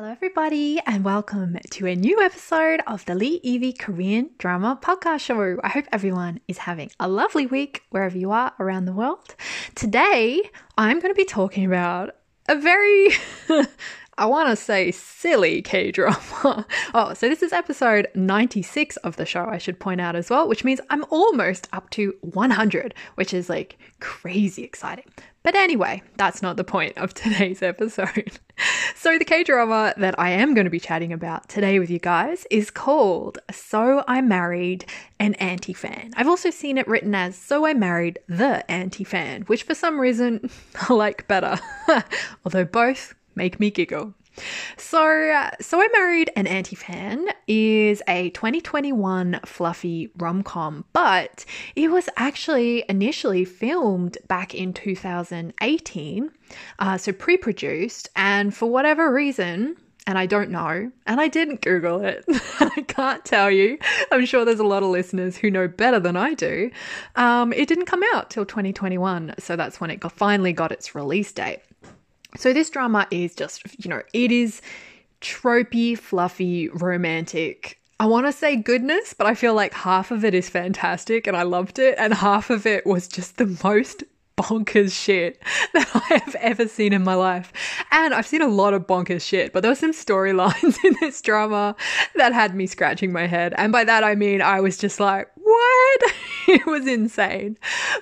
Hello, everybody, and welcome to a new episode of the Lee Evie Korean Drama Podcast Show. I hope everyone is having a lovely week wherever you are around the world. Today, I'm going to be talking about a very, I want to say, silly K drama. oh, so this is episode 96 of the show, I should point out as well, which means I'm almost up to 100, which is like crazy exciting. But anyway, that's not the point of today's episode. so, the K drama that I am going to be chatting about today with you guys is called So I Married an Anti Fan. I've also seen it written as So I Married the Anti Fan, which for some reason I like better, although both make me giggle. So, uh, So I Married an Anti Fan is a 2021 fluffy rom com, but it was actually initially filmed back in 2018, uh, so pre produced, and for whatever reason, and I don't know, and I didn't Google it. I can't tell you. I'm sure there's a lot of listeners who know better than I do. Um, it didn't come out till 2021, so that's when it got, finally got its release date. So this drama is just, you know, it is tropey, fluffy, romantic. I want to say goodness, but I feel like half of it is fantastic and I loved it, and half of it was just the most bonkers shit that I have ever seen in my life. And I've seen a lot of bonkers shit, but there were some storylines in this drama that had me scratching my head. And by that I mean I was just like, what? it was insane.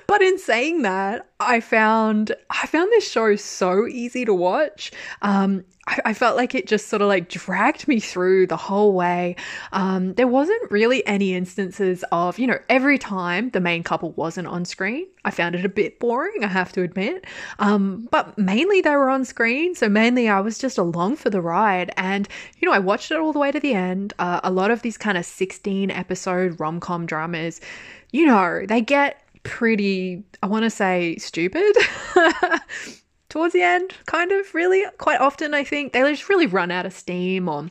But in saying that, I found I found this show so easy to watch. Um, I, I, felt like it just sort of like dragged me through the whole way. Um, there wasn't really any instances of, you know, every time the main couple wasn't on screen. I found it a bit boring, I have to admit. Um, but mainly they were on screen, so mainly I was just along for the ride. And, you know, I watched it all the way to the end. Uh, a lot of these kind of 16 episode rom com dramas, you know, they get pretty, I want to say, stupid. towards the end, kind of, really. Quite often, I think they just really run out of steam or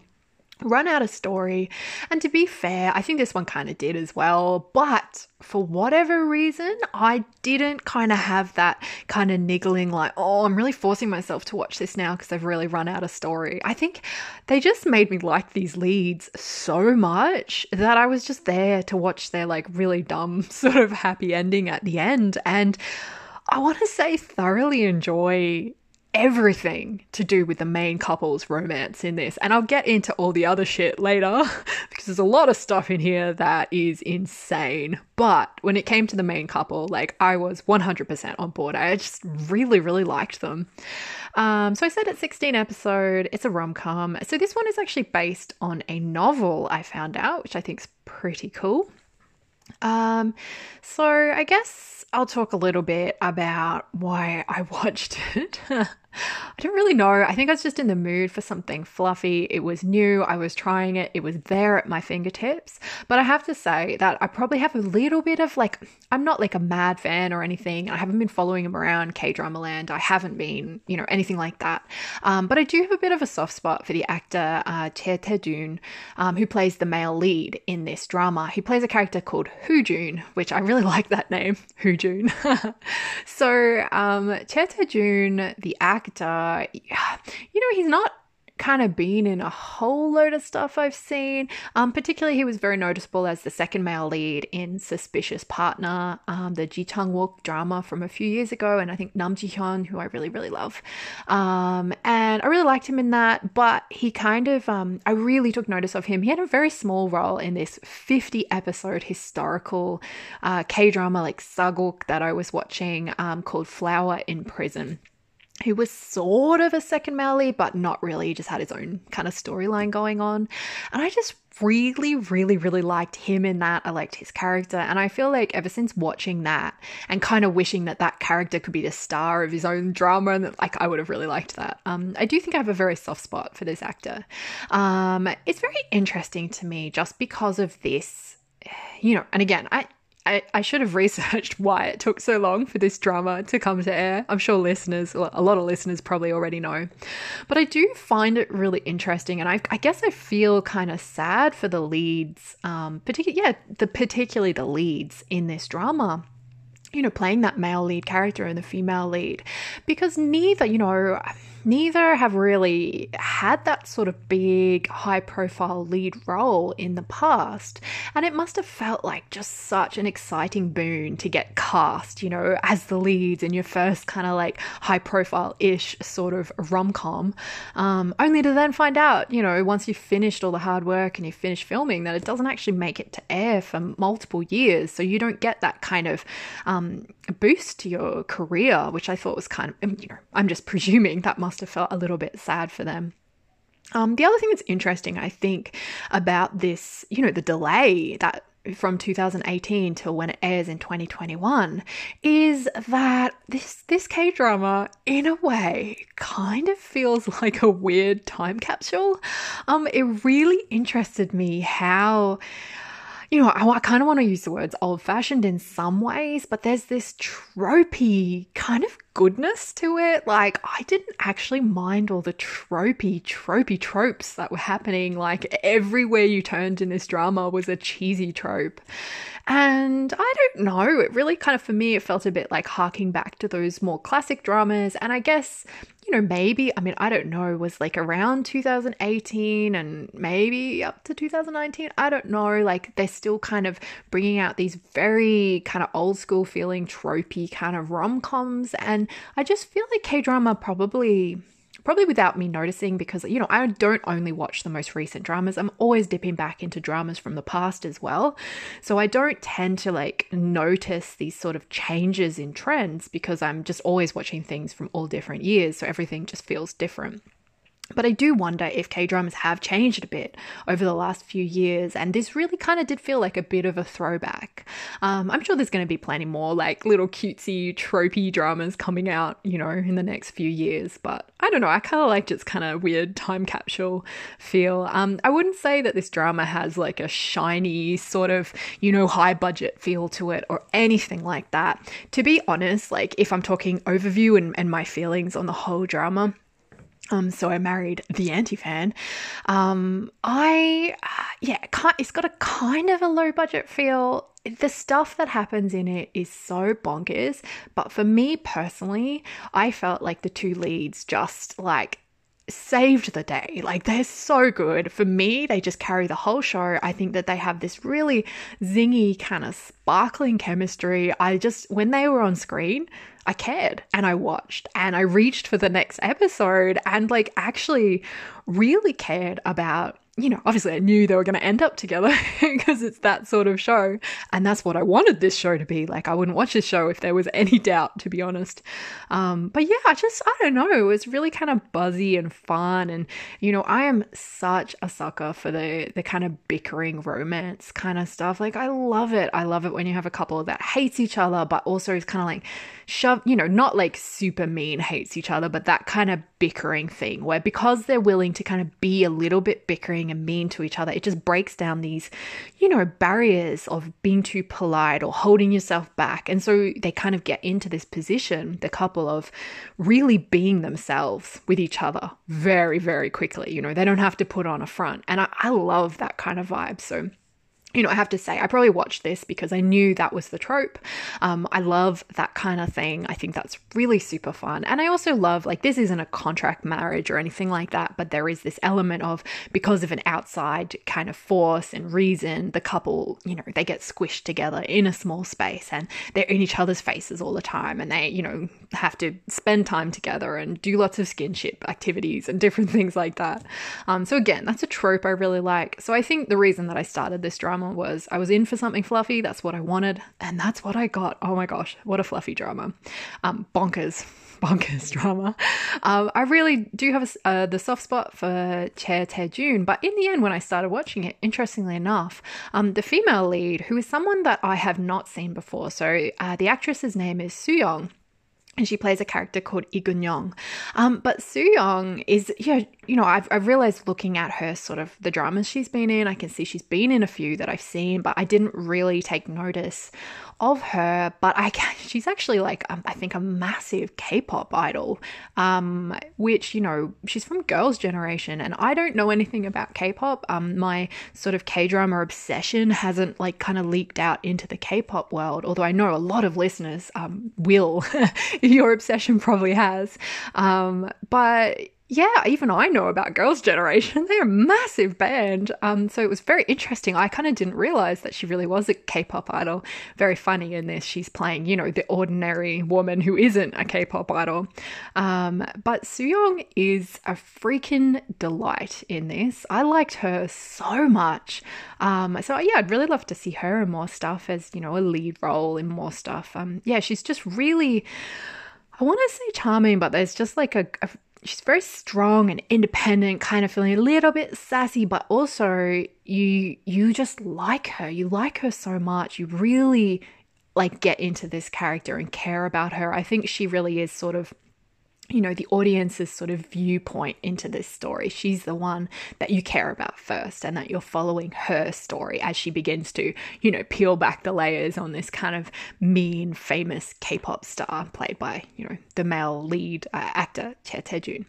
run out of story. And to be fair, I think this one kind of did as well. But for whatever reason, I didn't kind of have that kind of niggling, like, oh, I'm really forcing myself to watch this now because they've really run out of story. I think they just made me like these leads so much that I was just there to watch their like really dumb sort of happy ending at the end. And I want to say thoroughly enjoy everything to do with the main couple's romance in this. And I'll get into all the other shit later because there's a lot of stuff in here that is insane. But when it came to the main couple, like I was 100% on board. I just really, really liked them. Um, so I said it's 16 episode. It's a rom com. So this one is actually based on a novel I found out, which I think is pretty cool. Um, so I guess I'll talk a little bit about why I watched it. I don't really know. I think I was just in the mood for something fluffy. It was new. I was trying it. It was there at my fingertips. But I have to say that I probably have a little bit of like, I'm not like a mad fan or anything. I haven't been following him around K Drama Land. I haven't been, you know, anything like that. Um, but I do have a bit of a soft spot for the actor uh, Chae Tae um, who plays the male lead in this drama. He plays a character called Hoojun, which I really like that name, Hoojun. so um, Chae Tae the actor, you know, he's not kind of been in a whole load of stuff I've seen. Um, particularly, he was very noticeable as the second male lead in Suspicious Partner, um, the Ji Chang Wook drama from a few years ago, and I think Nam Ji Hyun, who I really, really love. Um, and I really liked him in that, but he kind of, um, I really took notice of him. He had a very small role in this 50 episode historical uh, K drama like Saguk that I was watching um, called Flower in Prison who was sort of a second male but not really, he just had his own kind of storyline going on. And I just really, really, really liked him in that. I liked his character. And I feel like ever since watching that and kind of wishing that that character could be the star of his own drama, and that, like I would have really liked that. Um, I do think I have a very soft spot for this actor. Um, it's very interesting to me just because of this, you know, and again, I, I, I should have researched why it took so long for this drama to come to air. I'm sure listeners, a lot of listeners probably already know. But I do find it really interesting. And I, I guess I feel kind of sad for the leads, um, particularly, yeah, the, particularly the leads in this drama you know, playing that male lead character and the female lead because neither, you know, neither have really had that sort of big, high profile lead role in the past. And it must have felt like just such an exciting boon to get cast, you know, as the leads in your first kind of like high profile ish sort of rom com. Um, only to then find out, you know, once you've finished all the hard work and you've finished filming, that it doesn't actually make it to air for multiple years. So you don't get that kind of um, boost to your career, which I thought was kind of, you know, I'm just presuming that must must have felt a little bit sad for them. Um, the other thing that's interesting, I think, about this, you know, the delay that from 2018 till when it airs in 2021 is that this this K drama in a way kind of feels like a weird time capsule. Um it really interested me how you know, I, I kind of want to use the words old fashioned in some ways, but there's this tropey kind of goodness to it. Like, I didn't actually mind all the tropey, tropey tropes that were happening. Like, everywhere you turned in this drama was a cheesy trope. And I don't know, it really kind of, for me, it felt a bit like harking back to those more classic dramas. And I guess you know, maybe, I mean, I don't know, was like around 2018 and maybe up to 2019. I don't know. Like they're still kind of bringing out these very kind of old school feeling, tropey kind of rom coms. And I just feel like K drama probably probably without me noticing because you know I don't only watch the most recent dramas. I'm always dipping back into dramas from the past as well. So I don't tend to like notice these sort of changes in trends because I'm just always watching things from all different years. So everything just feels different but I do wonder if K dramas have changed a bit over the last few years, and this really kind of did feel like a bit of a throwback. Um, I'm sure there's going to be plenty more like little cutesy, tropey dramas coming out, you know, in the next few years. But I don't know, I kind of liked its kind of weird time capsule feel. Um, I wouldn't say that this drama has like a shiny sort of, you know, high budget feel to it or anything like that. To be honest, like if I'm talking overview and, and my feelings on the whole drama, um, so I married the anti-fan. Um, I, uh, yeah, it's got a kind of a low budget feel. The stuff that happens in it is so bonkers, but for me personally, I felt like the two leads just like saved the day. Like they're so good. For me, they just carry the whole show. I think that they have this really zingy kind of sparkling chemistry. I just when they were on screen, I cared and I watched and I reached for the next episode and like actually really cared about you know, obviously I knew they were going to end up together because it's that sort of show. And that's what I wanted this show to be. Like, I wouldn't watch this show if there was any doubt, to be honest. Um, but yeah, I just, I don't know. It was really kind of buzzy and fun. And, you know, I am such a sucker for the, the kind of bickering romance kind of stuff. Like, I love it. I love it when you have a couple that hates each other, but also is kind of like shove, you know, not like super mean hates each other, but that kind of bickering thing where because they're willing to kind of be a little bit bickering and mean to each other, it just breaks down these, you know, barriers of being too polite or holding yourself back. And so they kind of get into this position, the couple of really being themselves with each other very, very quickly. You know, they don't have to put on a front. And I, I love that kind of vibe. So you know, I have to say, I probably watched this because I knew that was the trope. Um, I love that kind of thing. I think that's really super fun. And I also love, like, this isn't a contract marriage or anything like that, but there is this element of because of an outside kind of force and reason, the couple, you know, they get squished together in a small space and they're in each other's faces all the time and they, you know, have to spend time together and do lots of skinship activities and different things like that. Um, so, again, that's a trope I really like. So, I think the reason that I started this drama was I was in for something fluffy. That's what I wanted, and that's what I got. Oh my gosh, what a fluffy drama! Um, bonkers, bonkers drama. Um, I really do have a, uh, the soft spot for Chae Tae-jun, but in the end, when I started watching it, interestingly enough, um, the female lead, who is someone that I have not seen before, so uh, the actress's name is Soo Young and she plays a character called Lee Gun Young. Um, but Soo Young is, yeah, you know, I've, I've realized looking at her sort of the dramas she's been in, I can see she's been in a few that I've seen, but I didn't really take notice of her. But I she's actually like, um, I think, a massive K pop idol, um, which, you know, she's from Girls' Generation, and I don't know anything about K pop. Um, my sort of K drama obsession hasn't like kind of leaked out into the K pop world, although I know a lot of listeners um, will. Your obsession probably has. Um, but yeah, even I know about Girls' Generation. They're a massive band. Um, so it was very interesting. I kind of didn't realize that she really was a K pop idol. Very funny in this. She's playing, you know, the ordinary woman who isn't a K pop idol. Um, but Sooyoung is a freaking delight in this. I liked her so much. Um, so yeah, I'd really love to see her in more stuff as, you know, a lead role in more stuff. Um, yeah, she's just really. I want to say charming, but there's just like a, a she's very strong and independent, kind of feeling a little bit sassy, but also you you just like her. You like her so much. You really like get into this character and care about her. I think she really is sort of you know, the audience's sort of viewpoint into this story. She's the one that you care about first, and that you're following her story as she begins to, you know, peel back the layers on this kind of mean, famous K pop star played by, you know, the male lead uh, actor, Chae Tae-jun.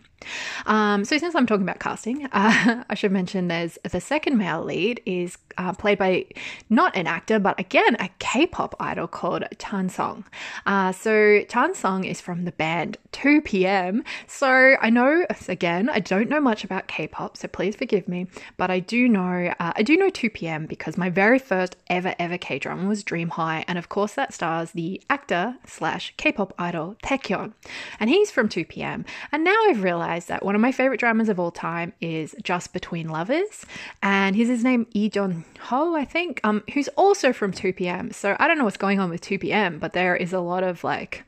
Um, so since I'm talking about casting, uh, I should mention there's the second male lead is uh, played by not an actor, but again a K-pop idol called Chan Song. Uh, so Chan Song is from the band 2PM. So I know again I don't know much about K-pop, so please forgive me, but I do know uh, I do know 2PM because my very first ever ever K-drama was Dream High, and of course that stars the actor slash K-pop idol Taecyeon, and he's from 2PM. And now I've realized that one of my favorite dramas of all time is Just Between Lovers, and he's his name Lee Jun Ho, I think, um, who's also from 2PM. So I don't know what's going on with 2PM, but there is a lot of like,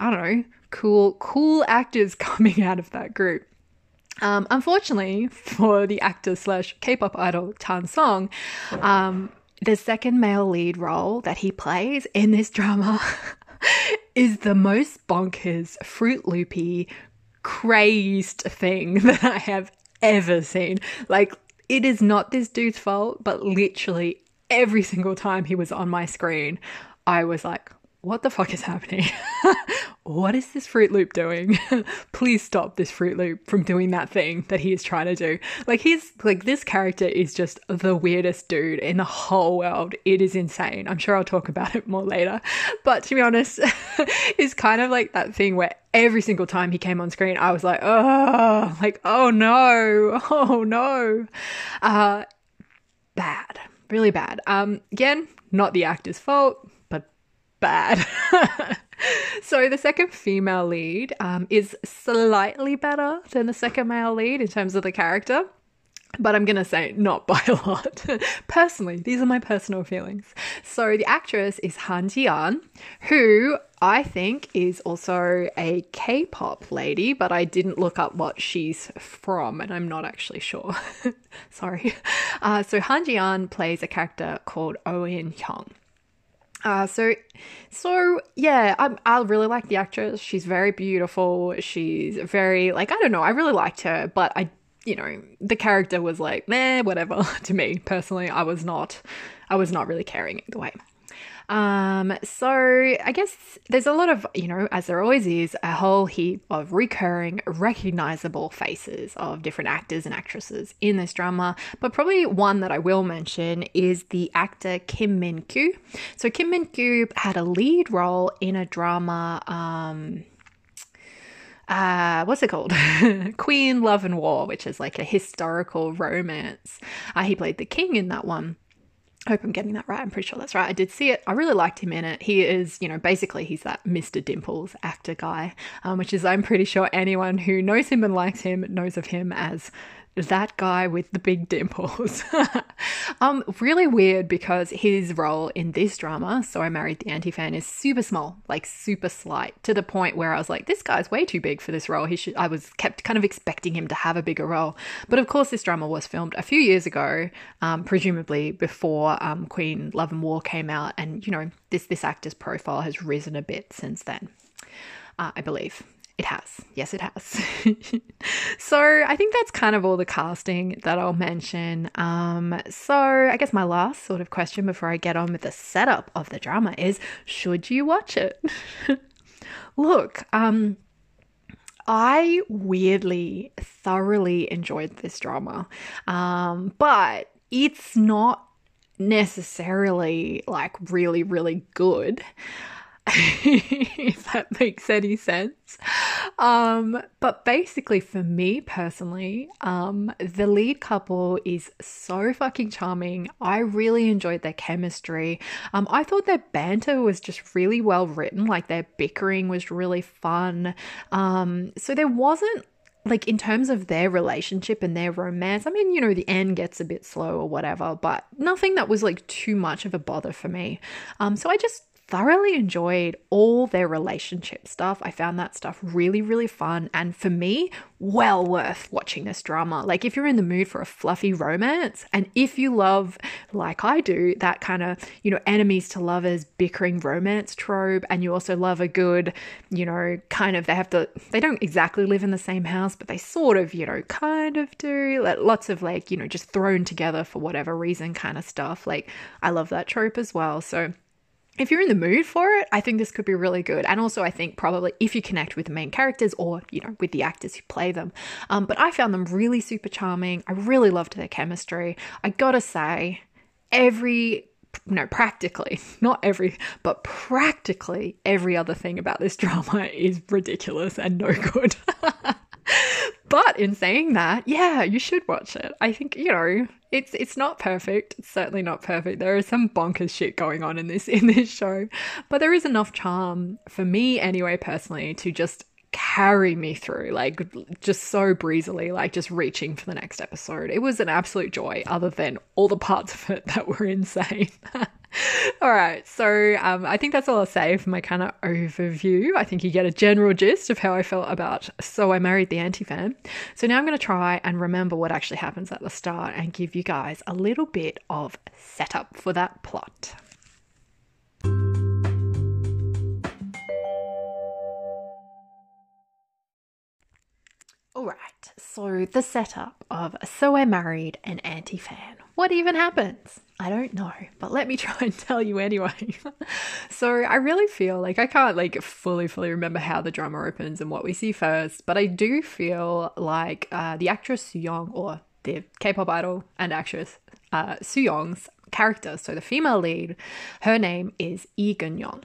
I don't know, cool, cool actors coming out of that group. Um, unfortunately for the actor slash K-pop idol Chan Song, um, the second male lead role that he plays in this drama is the most bonkers, fruit loopy, crazed thing that I have ever seen. Like, it is not this dude's fault, but literally every single time he was on my screen, I was like, what the fuck is happening? what is this Fruit Loop doing? Please stop this Fruit Loop from doing that thing that he is trying to do. Like he's like this character is just the weirdest dude in the whole world. It is insane. I'm sure I'll talk about it more later. But to be honest, it's kind of like that thing where every single time he came on screen, I was like, oh, like, oh no, oh no. Uh bad. Really bad. Um again, not the actor's fault bad. so the second female lead um, is slightly better than the second male lead in terms of the character. But I'm going to say not by a lot. Personally, these are my personal feelings. So the actress is Han Ji-an, who I think is also a K-pop lady, but I didn't look up what she's from, and I'm not actually sure. Sorry. Uh, so Han Ji-an plays a character called Oh In Hyung. Uh, so, so yeah, I, I really like the actress. She's very beautiful. She's very like I don't know. I really liked her, but I, you know, the character was like, meh, whatever. to me personally, I was not, I was not really caring either way. Um, so I guess there's a lot of, you know, as there always is, a whole heap of recurring, recognizable faces of different actors and actresses in this drama. But probably one that I will mention is the actor Kim Min Kyu. So Kim Min Kyu had a lead role in a drama. Um, uh, what's it called? Queen Love and War, which is like a historical romance. Uh, he played the king in that one. I hope I'm getting that right. I'm pretty sure that's right. I did see it. I really liked him in it. He is, you know, basically he's that Mr. Dimples actor guy, um, which is, I'm pretty sure anyone who knows him and likes him knows of him as that guy with the big dimples. um, really weird because his role in this drama, So I Married the Anti Fan, is super small, like super slight, to the point where I was like, this guy's way too big for this role. He should. I was kept kind of expecting him to have a bigger role, but of course, this drama was filmed a few years ago, um, presumably before um, Queen Love and War came out, and you know, this this actor's profile has risen a bit since then. Uh, I believe. It has. Yes, it has. so I think that's kind of all the casting that I'll mention. Um, so I guess my last sort of question before I get on with the setup of the drama is should you watch it? Look, um, I weirdly thoroughly enjoyed this drama, um, but it's not necessarily like really, really good. if that makes any sense. Um, but basically, for me personally, um, the lead couple is so fucking charming. I really enjoyed their chemistry. Um, I thought their banter was just really well written, like their bickering was really fun. Um, so there wasn't like in terms of their relationship and their romance, I mean, you know, the end gets a bit slow or whatever, but nothing that was like too much of a bother for me. Um, so I just thoroughly enjoyed all their relationship stuff. I found that stuff really, really fun. And for me, well worth watching this drama. Like, if you're in the mood for a fluffy romance, and if you love, like I do, that kind of, you know, enemies to lovers bickering romance trope, and you also love a good, you know, kind of, they have to, they don't exactly live in the same house, but they sort of, you know, kind of do. Like, lots of like, you know, just thrown together for whatever reason kind of stuff. Like, I love that trope as well. So, if you're in the mood for it, I think this could be really good. And also, I think probably if you connect with the main characters or, you know, with the actors who play them. Um, but I found them really super charming. I really loved their chemistry. I gotta say, every no, practically, not every, but practically every other thing about this drama is ridiculous and no good. but in saying that, yeah, you should watch it. I think, you know, it's it's not perfect. It's certainly not perfect. There is some bonkers shit going on in this in this show, but there is enough charm for me anyway personally to just carry me through like just so breezily like just reaching for the next episode. It was an absolute joy other than all the parts of it that were insane. All right so um, i think that's all i'll say for my kind of overview. I think you get a general gist of how i felt about so i married the anti-fan so now i'm going to try and remember what actually happens at the start and give you guys a little bit of setup for that plot All right, so the setup of So I Married an Anti Fan. What even happens? I don't know, but let me try and tell you anyway. so I really feel like I can't like fully, fully remember how the drama opens and what we see first, but I do feel like uh, the actress Young or the K-pop idol and actress uh, Su Young's character, so the female lead, her name is Lee Gun Young.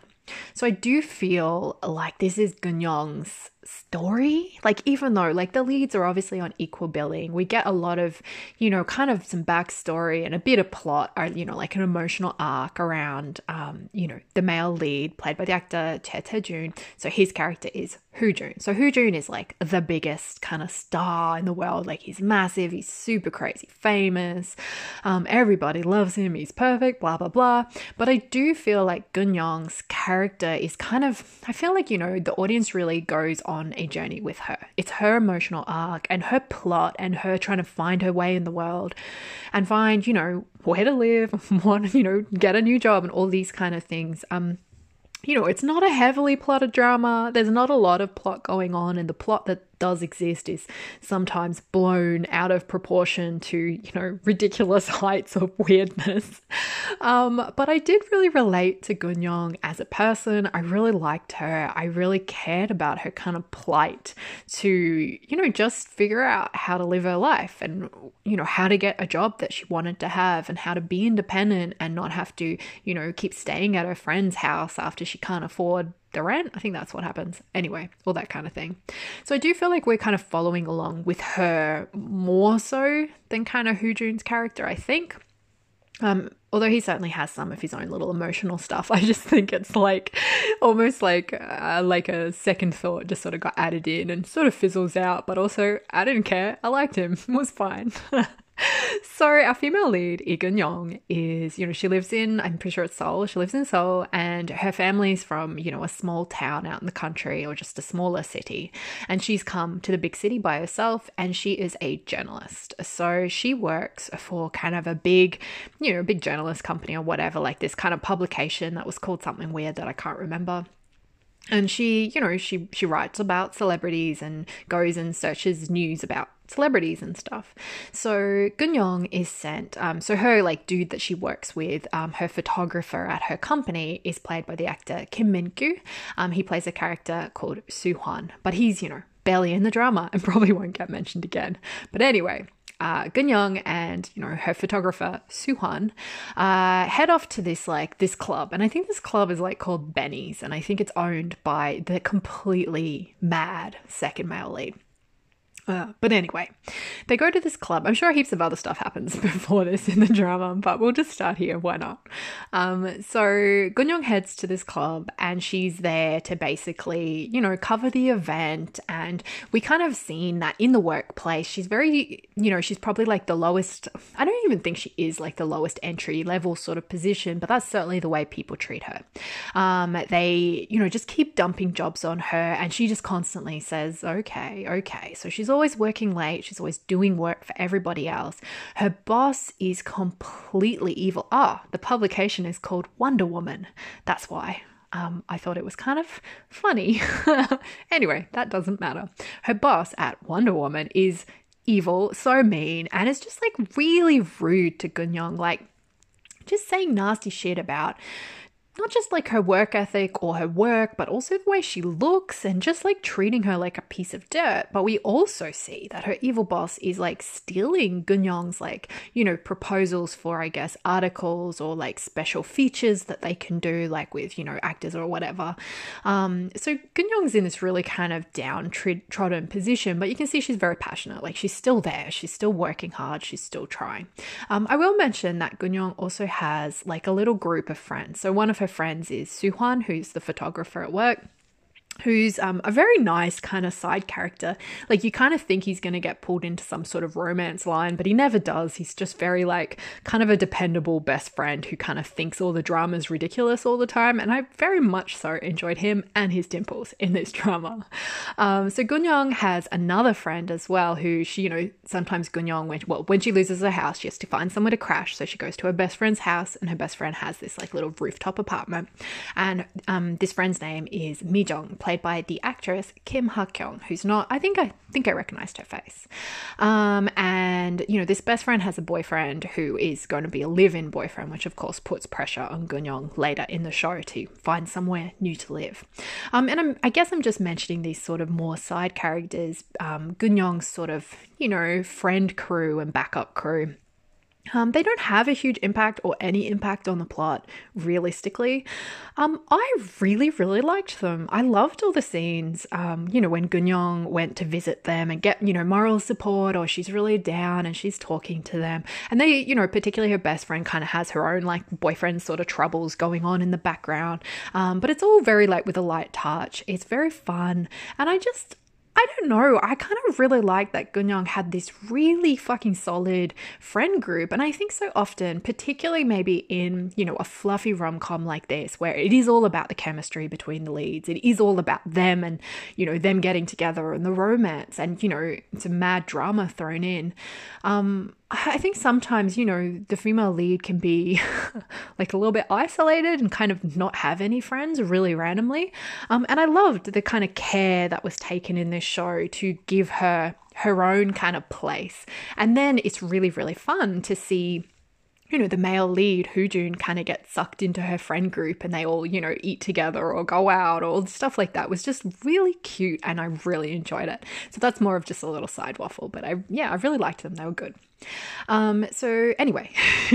So I do feel like this is Gun Young's story. Like, even though, like, the leads are obviously on equal billing, we get a lot of, you know, kind of some backstory and a bit of plot, or, you know, like an emotional arc around, um, you know, the male lead played by the actor Chae Tae-jun. So his character is Hoo Jun. So Hoo Jun is like the biggest kind of star in the world. Like, he's massive, he's super crazy famous. Um, everybody loves him, he's perfect, blah, blah, blah. But I do feel like Gun Young's character is kind of, I feel like, you know, the audience really goes on a journey with her. It's her emotional arc and her plot and her trying to find her way in the world and find, you know, where to live, what, you know, get a new job and all these kind of things. Um, you know, it's not a heavily plotted drama. There's not a lot of plot going on, and the plot that does exist is sometimes blown out of proportion to, you know, ridiculous heights of weirdness. Um, but I did really relate to Gunyong as a person. I really liked her. I really cared about her kind of plight to, you know, just figure out how to live her life and, you know, how to get a job that she wanted to have and how to be independent and not have to, you know, keep staying at her friend's house after she can't afford the rent. I think that's what happens. Anyway, all that kind of thing. So I do feel like we're kind of following along with her more so than kind of Hoojoon's character, I think. Um, although he certainly has some of his own little emotional stuff, I just think it's like almost like uh, like a second thought just sort of got added in and sort of fizzles out. But also, I didn't care. I liked him. It was fine. so our female lead, Lee Gun-young, is, you know, she lives in, I'm pretty sure it's Seoul. She lives in Seoul and her family's from, you know, a small town out in the country or just a smaller city. And she's come to the big city by herself and she is a journalist. So she works for kind of a big, you know, a big journalist company or whatever, like this kind of publication that was called something weird that I can't remember and she you know she she writes about celebrities and goes and searches news about celebrities and stuff. So Gunyong is sent. Um, so her like dude that she works with, um, her photographer at her company is played by the actor Kim Min Kyu. Um, he plays a character called Su Hwan, but he's you know barely in the drama and probably won't get mentioned again. But anyway, uh, Gunyong and you know her photographer Suhwan uh, head off to this like this club, and I think this club is like called Benny's, and I think it's owned by the completely mad second male lead. Uh, but anyway, they go to this club. I'm sure heaps of other stuff happens before this in the drama, but we'll just start here. Why not? Um, so Gunyong heads to this club and she's there to basically, you know, cover the event. And we kind of seen that in the workplace, she's very, you know, she's probably like the lowest, I don't even think she is like the lowest entry level sort of position, but that's certainly the way people treat her. Um, they, you know, just keep dumping jobs on her and she just constantly says, okay, okay. So she's all always working late. She's always doing work for everybody else. Her boss is completely evil. Ah, the publication is called Wonder Woman. That's why. Um, I thought it was kind of funny. anyway, that doesn't matter. Her boss at Wonder Woman is evil, so mean, and it's just like really rude to Gunyong, like just saying nasty shit about not just like her work ethic or her work, but also the way she looks and just like treating her like a piece of dirt. But we also see that her evil boss is like stealing Gunyong's like, you know, proposals for, I guess, articles or like special features that they can do, like with, you know, actors or whatever. Um, so Gunyong's in this really kind of downtrodden position, but you can see she's very passionate. Like she's still there, she's still working hard, she's still trying. Um, I will mention that Gunyong also has like a little group of friends. So one of her friends is Suhwan, who's the photographer at work who's um, a very nice kind of side character. Like you kind of think he's going to get pulled into some sort of romance line, but he never does. He's just very like kind of a dependable best friend who kind of thinks all the drama is ridiculous all the time. And I very much so enjoyed him and his dimples in this drama. Um, so Gunyong has another friend as well who she, you know, sometimes Gunyong, when, well, when she loses her house, she has to find somewhere to crash. So she goes to her best friend's house and her best friend has this like little rooftop apartment. And um, this friend's name is Mijong, played by the actress Kim Ha Kyung, who's not. I think I think I recognized her face. Um, and you know, this best friend has a boyfriend who is going to be a live-in boyfriend, which of course puts pressure on Gunyong later in the show to find somewhere new to live. Um, and I'm, I guess I'm just mentioning these sort of more side characters, um, Gunyong's sort of you know friend crew and backup crew um, they don't have a huge impact or any impact on the plot, realistically. Um, I really, really liked them. I loved all the scenes, um, you know, when Gunyong went to visit them and get, you know, moral support or she's really down and she's talking to them. And they, you know, particularly her best friend kind of has her own like boyfriend sort of troubles going on in the background. Um, but it's all very like with a light touch. It's very fun. And I just, I don't know. I kind of really like that Gunyong had this really fucking solid friend group. And I think so often, particularly maybe in, you know, a fluffy rom com like this, where it is all about the chemistry between the leads, it is all about them and, you know, them getting together and the romance and, you know, it's a mad drama thrown in. Um, I think sometimes, you know, the female lead can be like a little bit isolated and kind of not have any friends really randomly. Um, and I loved the kind of care that was taken in this show to give her her own kind of place. And then it's really, really fun to see you know, the male lead, Hoojun, kind of gets sucked into her friend group and they all, you know, eat together or go out or stuff like that was just really cute and I really enjoyed it. So that's more of just a little side waffle, but I, yeah, I really liked them. They were good. Um, so anyway,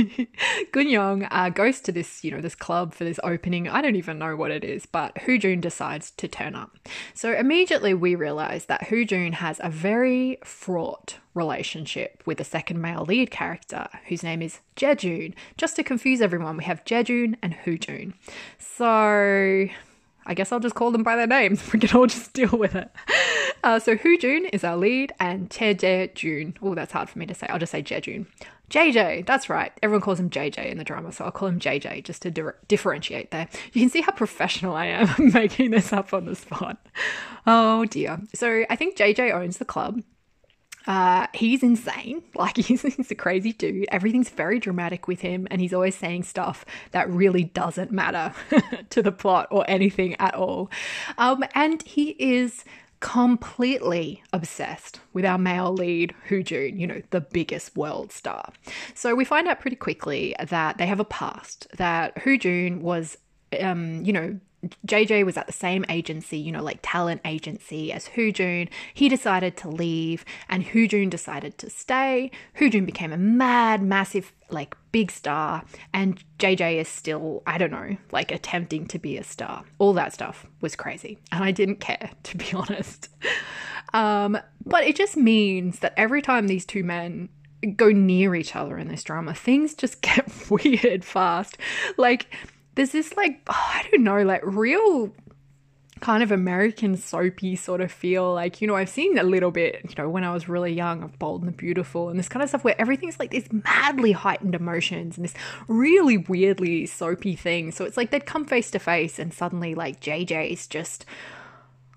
Gunyong uh, goes to this, you know, this club for this opening. I don't even know what it is, but Hoojun decides to turn up. So immediately we realize that Hoojun has a very fraught relationship with the second male lead character, whose name is Jejun. Just to confuse everyone, we have Jejun and Hoojun. So I guess I'll just call them by their names. We can all just deal with it. Uh, so Hoojun is our lead, and Jejun. Oh, that's hard for me to say. I'll just say Jejun. JJ, that's right. Everyone calls him JJ in the drama, so I'll call him JJ just to di- differentiate there. You can see how professional I am making this up on the spot. Oh dear. So I think JJ owns the club. Uh, he's insane. Like he's, he's a crazy dude. Everything's very dramatic with him, and he's always saying stuff that really doesn't matter to the plot or anything at all. Um, and he is completely obsessed with our male lead, Hoojun, you know, the biggest world star. So we find out pretty quickly that they have a past, that Hoojun was, um, you know, JJ was at the same agency, you know, like talent agency as Hoojun. He decided to leave and Hoojun decided to stay. Hoojun became a mad, massive, like big star and JJ is still, I don't know, like attempting to be a star. All that stuff was crazy and I didn't care, to be honest. Um, but it just means that every time these two men go near each other in this drama, things just get weird fast. Like, there's this like oh, I don't know, like real kind of American soapy sort of feel. Like, you know, I've seen a little bit, you know, when I was really young of Bold and the Beautiful and this kind of stuff where everything's like this madly heightened emotions and this really weirdly soapy thing. So it's like they'd come face to face and suddenly like JJ's just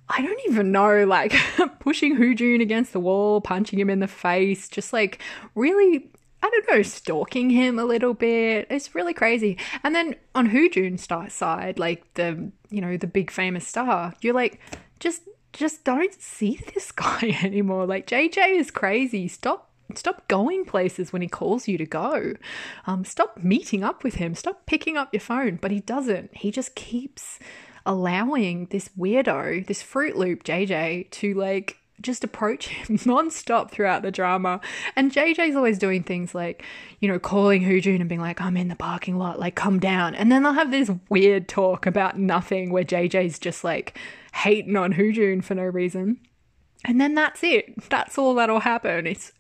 I don't even know, like pushing Hoojun against the wall, punching him in the face, just like really I don't know, stalking him a little bit. It's really crazy. And then on Hoojun's side, like the, you know, the big famous star, you're like, just, just don't see this guy anymore. Like JJ is crazy. Stop, stop going places when he calls you to go. Um, stop meeting up with him. Stop picking up your phone. But he doesn't. He just keeps allowing this weirdo, this Fruit Loop JJ, to like just approach him non-stop throughout the drama. And JJ's always doing things like, you know, calling Hoojun and being like, I'm in the parking lot, like come down. And then they'll have this weird talk about nothing where JJ's just like hating on Hoojun for no reason. And then that's it. That's all that'll happen. It's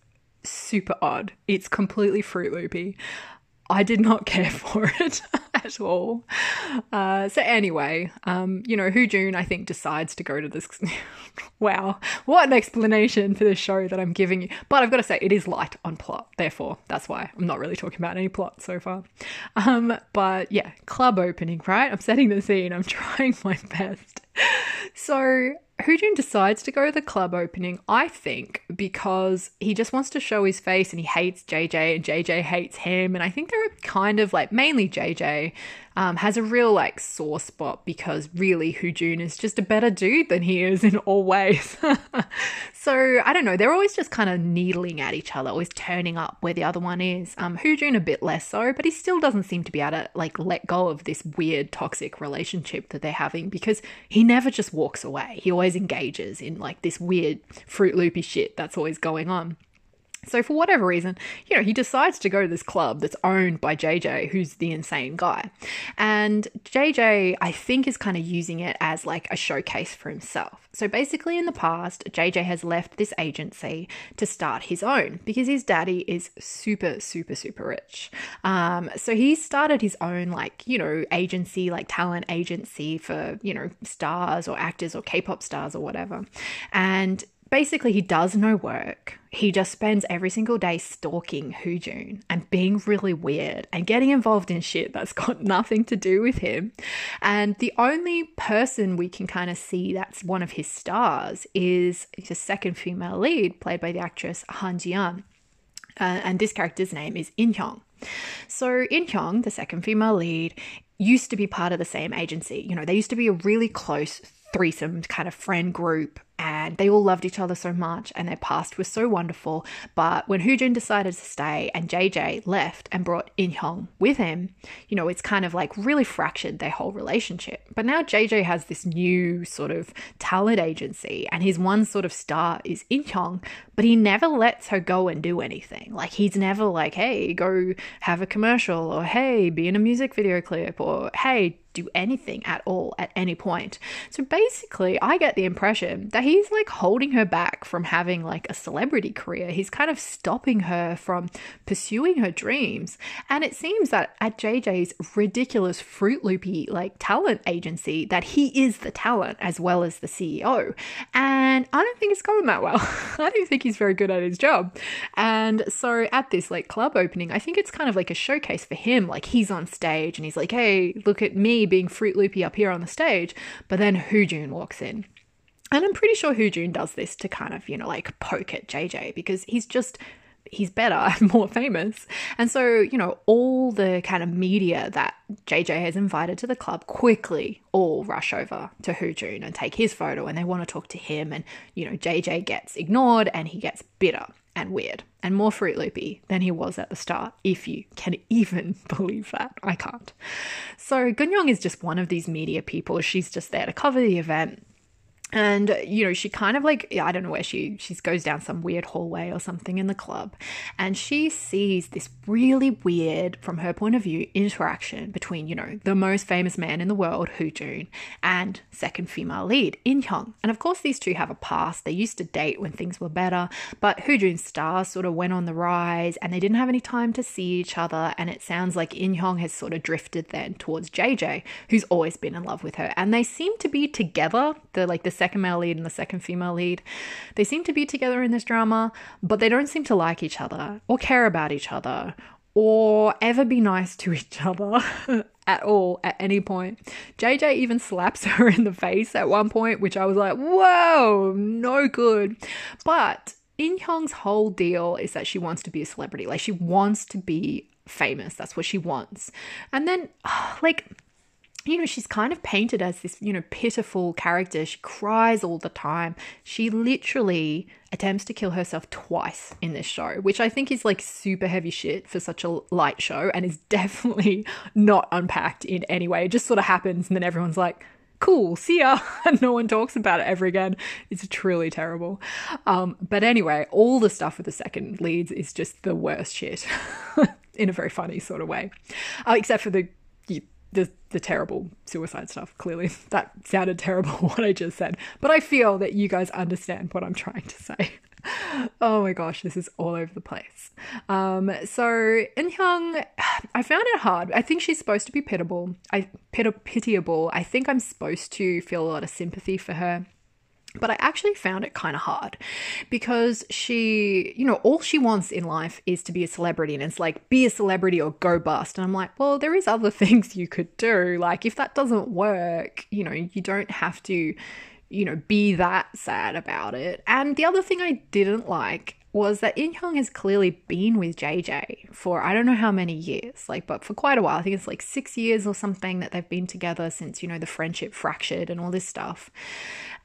super odd. It's completely Fruit Loopy. I did not care for it at all. Uh, so anyway, um, you know, Hoojun I think decides to go to this. wow, what an explanation for this show that I'm giving you. But I've got to say, it is light on plot. Therefore, that's why I'm not really talking about any plot so far. Um, but yeah, club opening, right? I'm setting the scene. I'm trying my best. So Hoojun decides to go to the club opening, I think, because he just wants to show his face and he hates JJ and JJ hates him. And I think they're kind of like mainly JJ um, has a real like sore spot because really Hoojun is just a better dude than he is in all ways. so I don't know, they're always just kind of needling at each other, always turning up where the other one is. Um, Hoojun a bit less so, but he still doesn't seem to be able to like let go of this weird toxic relationship that they're having because he never just walks away. He always engages in like this weird fruit loopy shit that's always going on. So, for whatever reason, you know, he decides to go to this club that's owned by JJ, who's the insane guy. And JJ, I think, is kind of using it as like a showcase for himself. So, basically, in the past, JJ has left this agency to start his own because his daddy is super, super, super rich. Um, so, he started his own, like, you know, agency, like talent agency for, you know, stars or actors or K pop stars or whatever. And basically he does no work. He just spends every single day stalking Hoojun and being really weird and getting involved in shit that's got nothing to do with him. And the only person we can kind of see that's one of his stars is the second female lead, played by the actress Han Ji Uh, and this character's name is In Hyung. So, In Hyung, the second female lead, used to be part of the same agency. You know, they used to be a really close threesome kind of friend group and they all loved each other so much and their past was so wonderful. But when Hoojun decided to stay and JJ left and brought In Hyung with him, you know, it's kind of like really fractured their whole relationship. But now JJ has this new sort of talent agency and his one sort of star is In Hyung, but he never lets her go and do anything. Like he's never like, hey, go have a commercial or hey, be in a music video clip or hey, do anything at all at any point. So basically, I get the impression that he's like holding her back from having like a celebrity career. He's kind of stopping her from pursuing her dreams. And it seems that at JJ's ridiculous Fruit Loopy like talent agency that he is the talent as well as the CEO. And I don't think it's going that well. I don't think he's very good at his job. And so at this like club opening, I think it's kind of like a showcase for him. Like he's on stage and he's like, "Hey, look at me being Fruit Loopy up here on the stage." But then Hoojun walks in. And I'm pretty sure Hoojun does this to kind of, you know, like poke at JJ because he's just he's better and more famous. And so, you know, all the kind of media that JJ has invited to the club quickly all rush over to Hoojun and take his photo and they want to talk to him. And, you know, JJ gets ignored and he gets bitter and weird and more Fruit Loopy than he was at the start, if you can even believe that. I can't. So Gun Young is just one of these media people. She's just there to cover the event and you know she kind of like i don't know where she she goes down some weird hallway or something in the club. And she sees this really weird from her point of view interaction between you know the most famous man in the world Hoojun and second female lead In Hyung. And of course these two have a past. They used to date when things were better. But Hoojun's star sort of went on the rise and they didn't have any time to see each other. And it sounds like In Hyung has sort of drifted then towards JJ who's always been in love with her. And they seem to be together the like the second male lead and the second female lead. They seem to be together in this drama, but they don't seem to like each other or care about each other or ever be nice to each other at all at any point. JJ even slaps her in the face at one point, which I was like, whoa, no good. But In Hyung's whole deal is that she wants to be a celebrity. Like, she wants to be famous. That's what she wants. And then, like, you know, she's kind of painted as this, you know, pitiful character. She cries all the time. She literally attempts to kill herself twice in this show, which I think is like super heavy shit for such a light show and is definitely not unpacked in any way. It just sort of happens and then everyone's like, cool, see ya, and no one talks about it ever again. It's truly terrible. Um, but anyway, all the stuff with the second leads is just the worst shit in a very funny sort of way, uh, except for the the the terrible suicide stuff. Clearly, that sounded terrible what I just said, but I feel that you guys understand what I'm trying to say. oh my gosh, this is all over the place. Um, so In Hyung, I found it hard. I think she's supposed to be pitiable. I pit- pitiable. I think I'm supposed to feel a lot of sympathy for her. But I actually found it kind of hard because she, you know, all she wants in life is to be a celebrity. And it's like, be a celebrity or go bust. And I'm like, well, there is other things you could do. Like, if that doesn't work, you know, you don't have to, you know, be that sad about it. And the other thing I didn't like was that In has clearly been with JJ for I don't know how many years, like, but for quite a while. I think it's like six years or something that they've been together since, you know, the friendship fractured and all this stuff.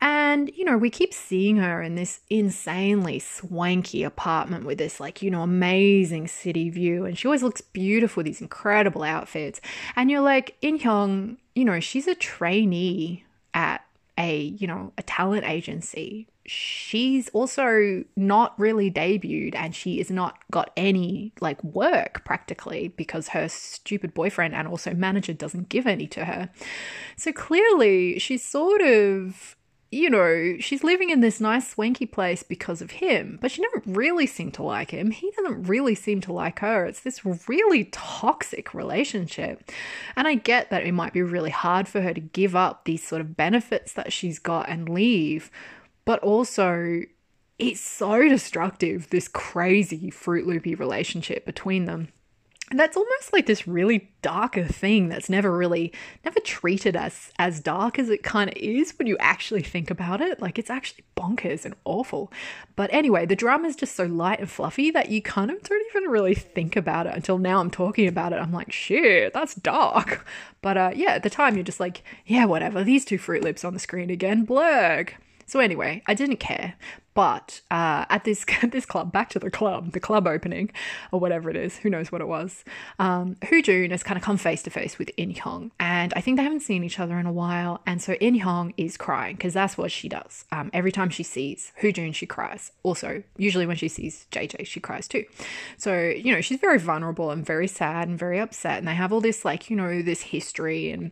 And, you know, we keep seeing her in this insanely swanky apartment with this, like, you know, amazing city view. And she always looks beautiful these incredible outfits. And you're like, In you know, she's a trainee at a, you know, a talent agency. She's also not really debuted and she has not got any like work practically because her stupid boyfriend and also manager doesn't give any to her. So clearly she's sort of you know, she's living in this nice swanky place because of him, but she doesn't really seem to like him. He doesn't really seem to like her. It's this really toxic relationship. And I get that it might be really hard for her to give up these sort of benefits that she's got and leave, but also it's so destructive, this crazy Fruit Loopy relationship between them. and that's almost like this really darker thing that's never really never treated as as dark as it kind of is when you actually think about it. Like it's actually bonkers and awful. But anyway the drama is just so light and fluffy that you kind of don't even really think about it until now i'm talking about it. I'm like shit that's dark. But uh yeah at the time you're just like yeah whatever these two fruit lips on the screen again blurg so anyway, I didn't care. But uh, at this this club, back to the club, the club opening, or whatever it is, who knows what it was. Um, Jun has kind of come face to face with In Hyung, and I think they haven't seen each other in a while. And so In Hyung is crying because that's what she does. Um, every time she sees Jun, she cries. Also, usually when she sees JJ, she cries too. So you know she's very vulnerable and very sad and very upset, and they have all this like you know this history and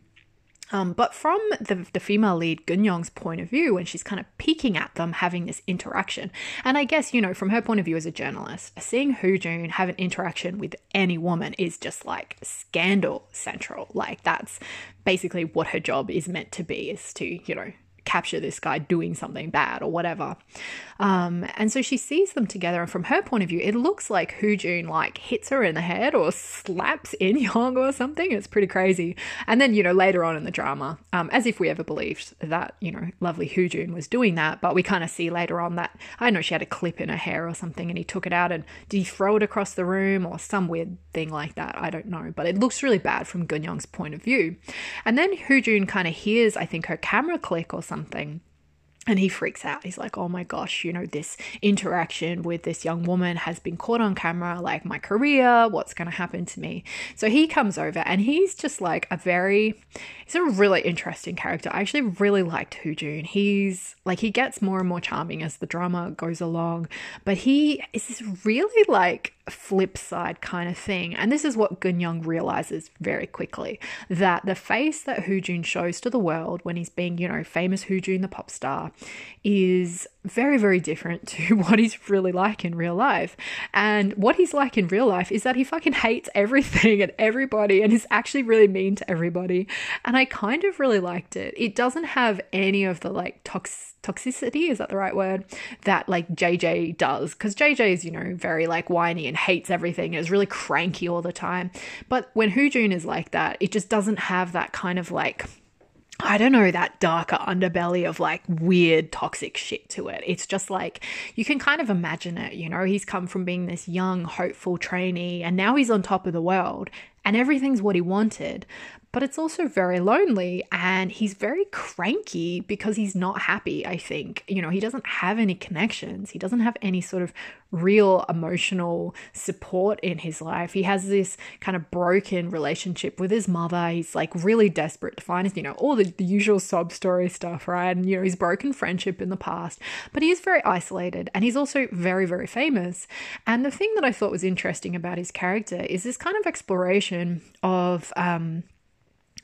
um, but from the, the female lead Gun Young's point of view, when she's kind of peeking at them having this interaction, and I guess, you know, from her point of view as a journalist, seeing Jun have an interaction with any woman is just like scandal central. Like that's basically what her job is meant to be, is to, you know, capture this guy doing something bad or whatever. Um, and so she sees them together, and from her point of view, it looks like Hoo Jun like hits her in the head or slaps In Hyung or something. It's pretty crazy. And then you know later on in the drama, um, as if we ever believed that you know lovely Hoo Jun was doing that, but we kind of see later on that I know she had a clip in her hair or something, and he took it out and did he throw it across the room or some weird thing like that? I don't know, but it looks really bad from Gun Young's point of view. And then Jun kind of hears I think her camera click or something and he freaks out. He's like, oh my gosh, you know, this interaction with this young woman has been caught on camera, like my career, what's going to happen to me? So he comes over and he's just like a very, he's a really interesting character. I actually really liked Jun. He's like, he gets more and more charming as the drama goes along, but he is this really like flip side kind of thing. And this is what Gun Young realizes very quickly that the face that Jun shows to the world when he's being, you know, famous Jun the pop star is very, very different to what he's really like in real life. And what he's like in real life is that he fucking hates everything and everybody and is actually really mean to everybody. And I kind of really liked it. It doesn't have any of the like toxic toxicity is that the right word that like JJ does because JJ is you know very like whiny and hates everything and is really cranky all the time but when Jun is like that it just doesn't have that kind of like I don't know, that darker underbelly of like weird toxic shit to it. It's just like you can kind of imagine it, you know, he's come from being this young, hopeful trainee and now he's on top of the world and everything's what he wanted but it's also very lonely and he's very cranky because he's not happy, I think. You know, he doesn't have any connections, he doesn't have any sort of real emotional support in his life. He has this kind of broken relationship with his mother. He's like really desperate to find his, you know, all the, the usual sob story stuff, right? And, you know, he's broken friendship in the past, but he is very isolated and he's also very, very famous. And the thing that I thought was interesting about his character is this kind of exploration of, um,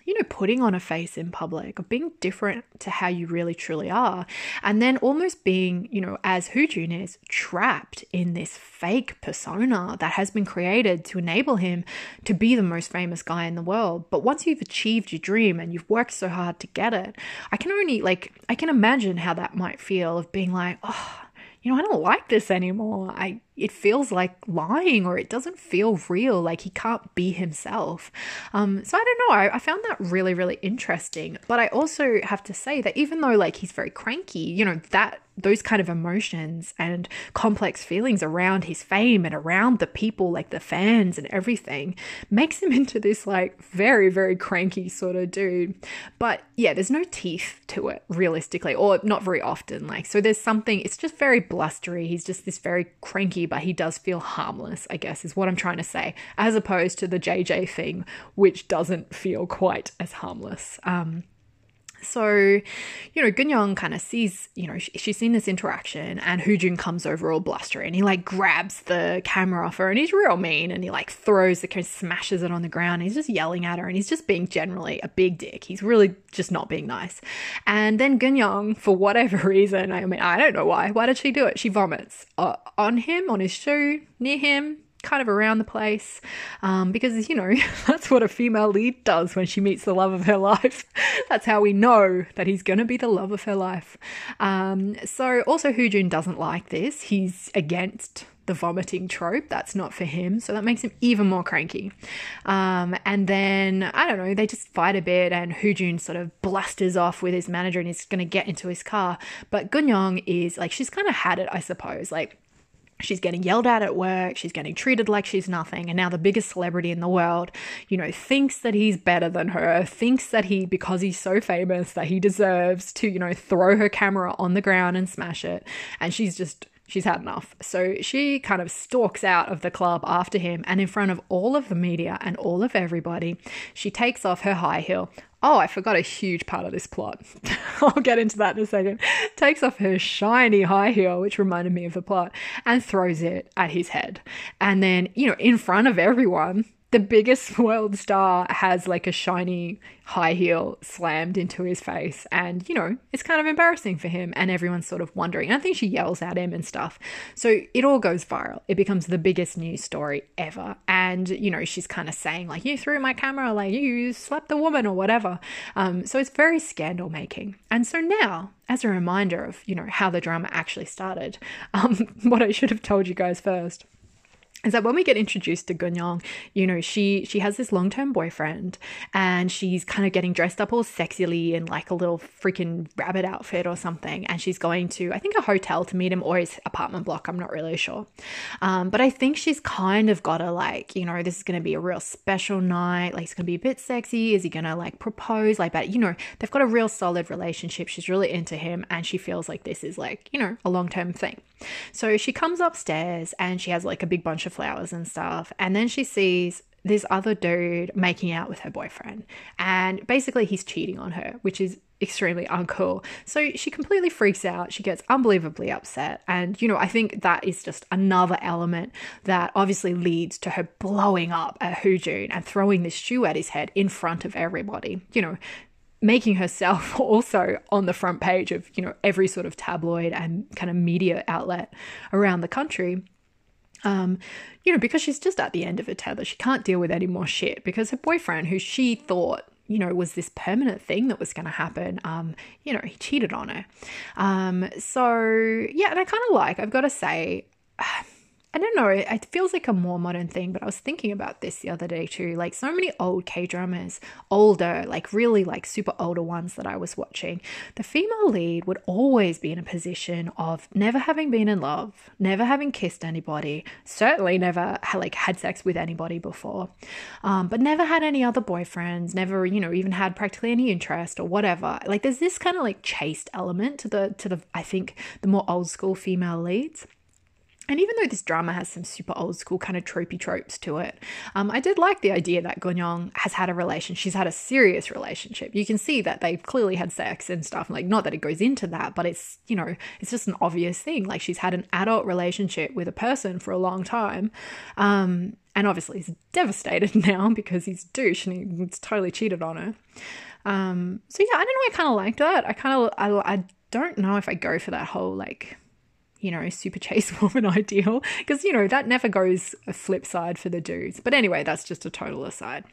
you know, putting on a face in public, of being different to how you really truly are, and then almost being, you know, as Jun is, trapped in this fake persona that has been created to enable him to be the most famous guy in the world. But once you've achieved your dream and you've worked so hard to get it, I can only, like, I can imagine how that might feel of being like, oh, you know, I don't like this anymore. I it feels like lying or it doesn't feel real, like he can't be himself. Um, so I don't know. I, I found that really, really interesting. But I also have to say that even though like he's very cranky, you know, that those kind of emotions and complex feelings around his fame and around the people like the fans and everything makes him into this like very very cranky sort of dude but yeah there's no teeth to it realistically or not very often like so there's something it's just very blustery he's just this very cranky but he does feel harmless, I guess, is what I'm trying to say, as opposed to the JJ thing, which doesn't feel quite as harmless. Um, so, you know, Gun Young kind of sees, you know, she's seen this interaction and Jun comes over all blustery and he like grabs the camera off her and he's real mean and he like throws the camera, smashes it on the ground. He's just yelling at her and he's just being generally a big dick. He's really just not being nice. And then Gun Young, for whatever reason, I mean, I don't know why. Why did she do it? She vomits uh, on him, on his shoe, near him, kind of around the place um, because, you know, that's what a female lead does when she meets the love of her life. that's how we know that he's going to be the love of her life. Um, so, also, Jun doesn't like this. He's against the vomiting trope. That's not for him. So that makes him even more cranky. Um, and then, I don't know, they just fight a bit and Hoojun sort of blusters off with his manager and he's going to get into his car. But Gun Young is like, she's kind of had it, I suppose. Like, She's getting yelled at at work. She's getting treated like she's nothing. And now the biggest celebrity in the world, you know, thinks that he's better than her, thinks that he, because he's so famous, that he deserves to, you know, throw her camera on the ground and smash it. And she's just she's had enough. So she kind of stalks out of the club after him, and in front of all of the media and all of everybody, she takes off her high heel. Oh, I forgot a huge part of this plot. I'll get into that in a second. Takes off her shiny high heel, which reminded me of the plot, and throws it at his head. And then, you know, in front of everyone, the biggest world star has like a shiny high heel slammed into his face. And you know it's kind of embarrassing for him and everyone's sort of wondering. And i think she yells at him and stuff. So it all goes viral. It becomes the biggest news story ever. And you know she's kind of saying like you threw my camera like you slapped the woman or whatever. Um, so it's very scandal making. And so now as a reminder of you know how the drama actually started um, what i should have told you guys first is that when we get introduced to Gun Young, you know, she she has this long-term boyfriend and she's kind of getting dressed up all sexily in like a little freaking rabbit outfit or something. And she's going to, I think, a hotel to meet him or his apartment block. I'm not really sure. Um, but I think she's kind of got to like, you know, this is going to be a real special night. Like, it's going to be a bit sexy. Is he going to like propose? Like, but, you know, they've got a real solid relationship. She's really into him and she feels like this is like, you know, a long-term thing. So she comes upstairs and she has like a big of flowers and stuff. And then she sees this other dude making out with her boyfriend. And basically, he's cheating on her, which is extremely uncool. So she completely freaks out. She gets unbelievably upset. And, you know, I think that is just another element that obviously leads to her blowing up at Hoojun and throwing this shoe at his head in front of everybody. You know, making herself also on the front page of, you know, every sort of tabloid and kind of media outlet around the country. Um, you know, because she's just at the end of her tether. She can't deal with any more shit because her boyfriend, who she thought, you know, was this permanent thing that was going to happen, um, you know, he cheated on her. Um, so, yeah, and I kind of like, I've got to say, I don't know, it feels like a more modern thing, but I was thinking about this the other day too. Like so many old K dramas, older, like really like super older ones that I was watching, the female lead would always be in a position of never having been in love, never having kissed anybody, certainly never like had sex with anybody before, um, but never had any other boyfriends, never, you know, even had practically any interest or whatever. Like there's this kind of like chaste element to the to the I think the more old school female leads. And even though this drama has some super old school kind of tropey tropes to it, um, I did like the idea that Gun Young has had a relation. She's had a serious relationship. You can see that they've clearly had sex and stuff. Like, not that it goes into that, but it's, you know, it's just an obvious thing. Like, she's had an adult relationship with a person for a long time. Um, and obviously, he's devastated now because he's douche and he's totally cheated on her. Um, so, yeah, I don't know. I kind of liked that. I kind of, I, I don't know if I go for that whole, like, you know, super chase woman ideal because, you know, that never goes a flip side for the dudes. But anyway, that's just a total aside.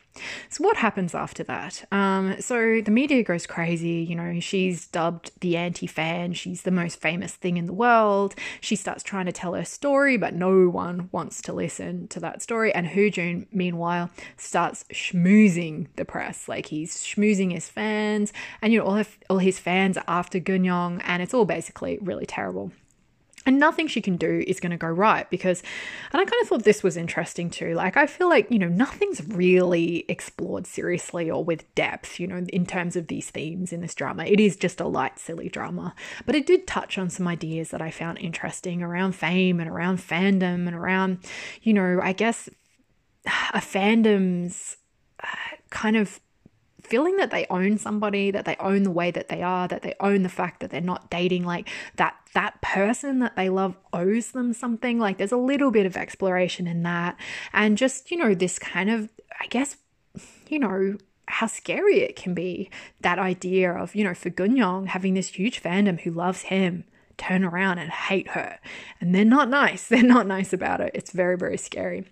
So, what happens after that? Um, so, the media goes crazy. You know, she's dubbed the anti fan. She's the most famous thing in the world. She starts trying to tell her story, but no one wants to listen to that story. And Hoojun, meanwhile, starts schmoozing the press. Like, he's schmoozing his fans. And, you know, all, of, all his fans are after Gun Young. And it's all basically really terrible. And nothing she can do is going to go right because, and I kind of thought this was interesting too. Like, I feel like, you know, nothing's really explored seriously or with depth, you know, in terms of these themes in this drama. It is just a light, silly drama. But it did touch on some ideas that I found interesting around fame and around fandom and around, you know, I guess a fandom's uh, kind of feeling that they own somebody, that they own the way that they are, that they own the fact that they're not dating like that that person that they love owes them something. Like there's a little bit of exploration in that and just, you know, this kind of I guess you know, how scary it can be that idea of, you know, for Gun Young having this huge fandom who loves him turn around and hate her. And they're not nice. They're not nice about it. It's very, very scary.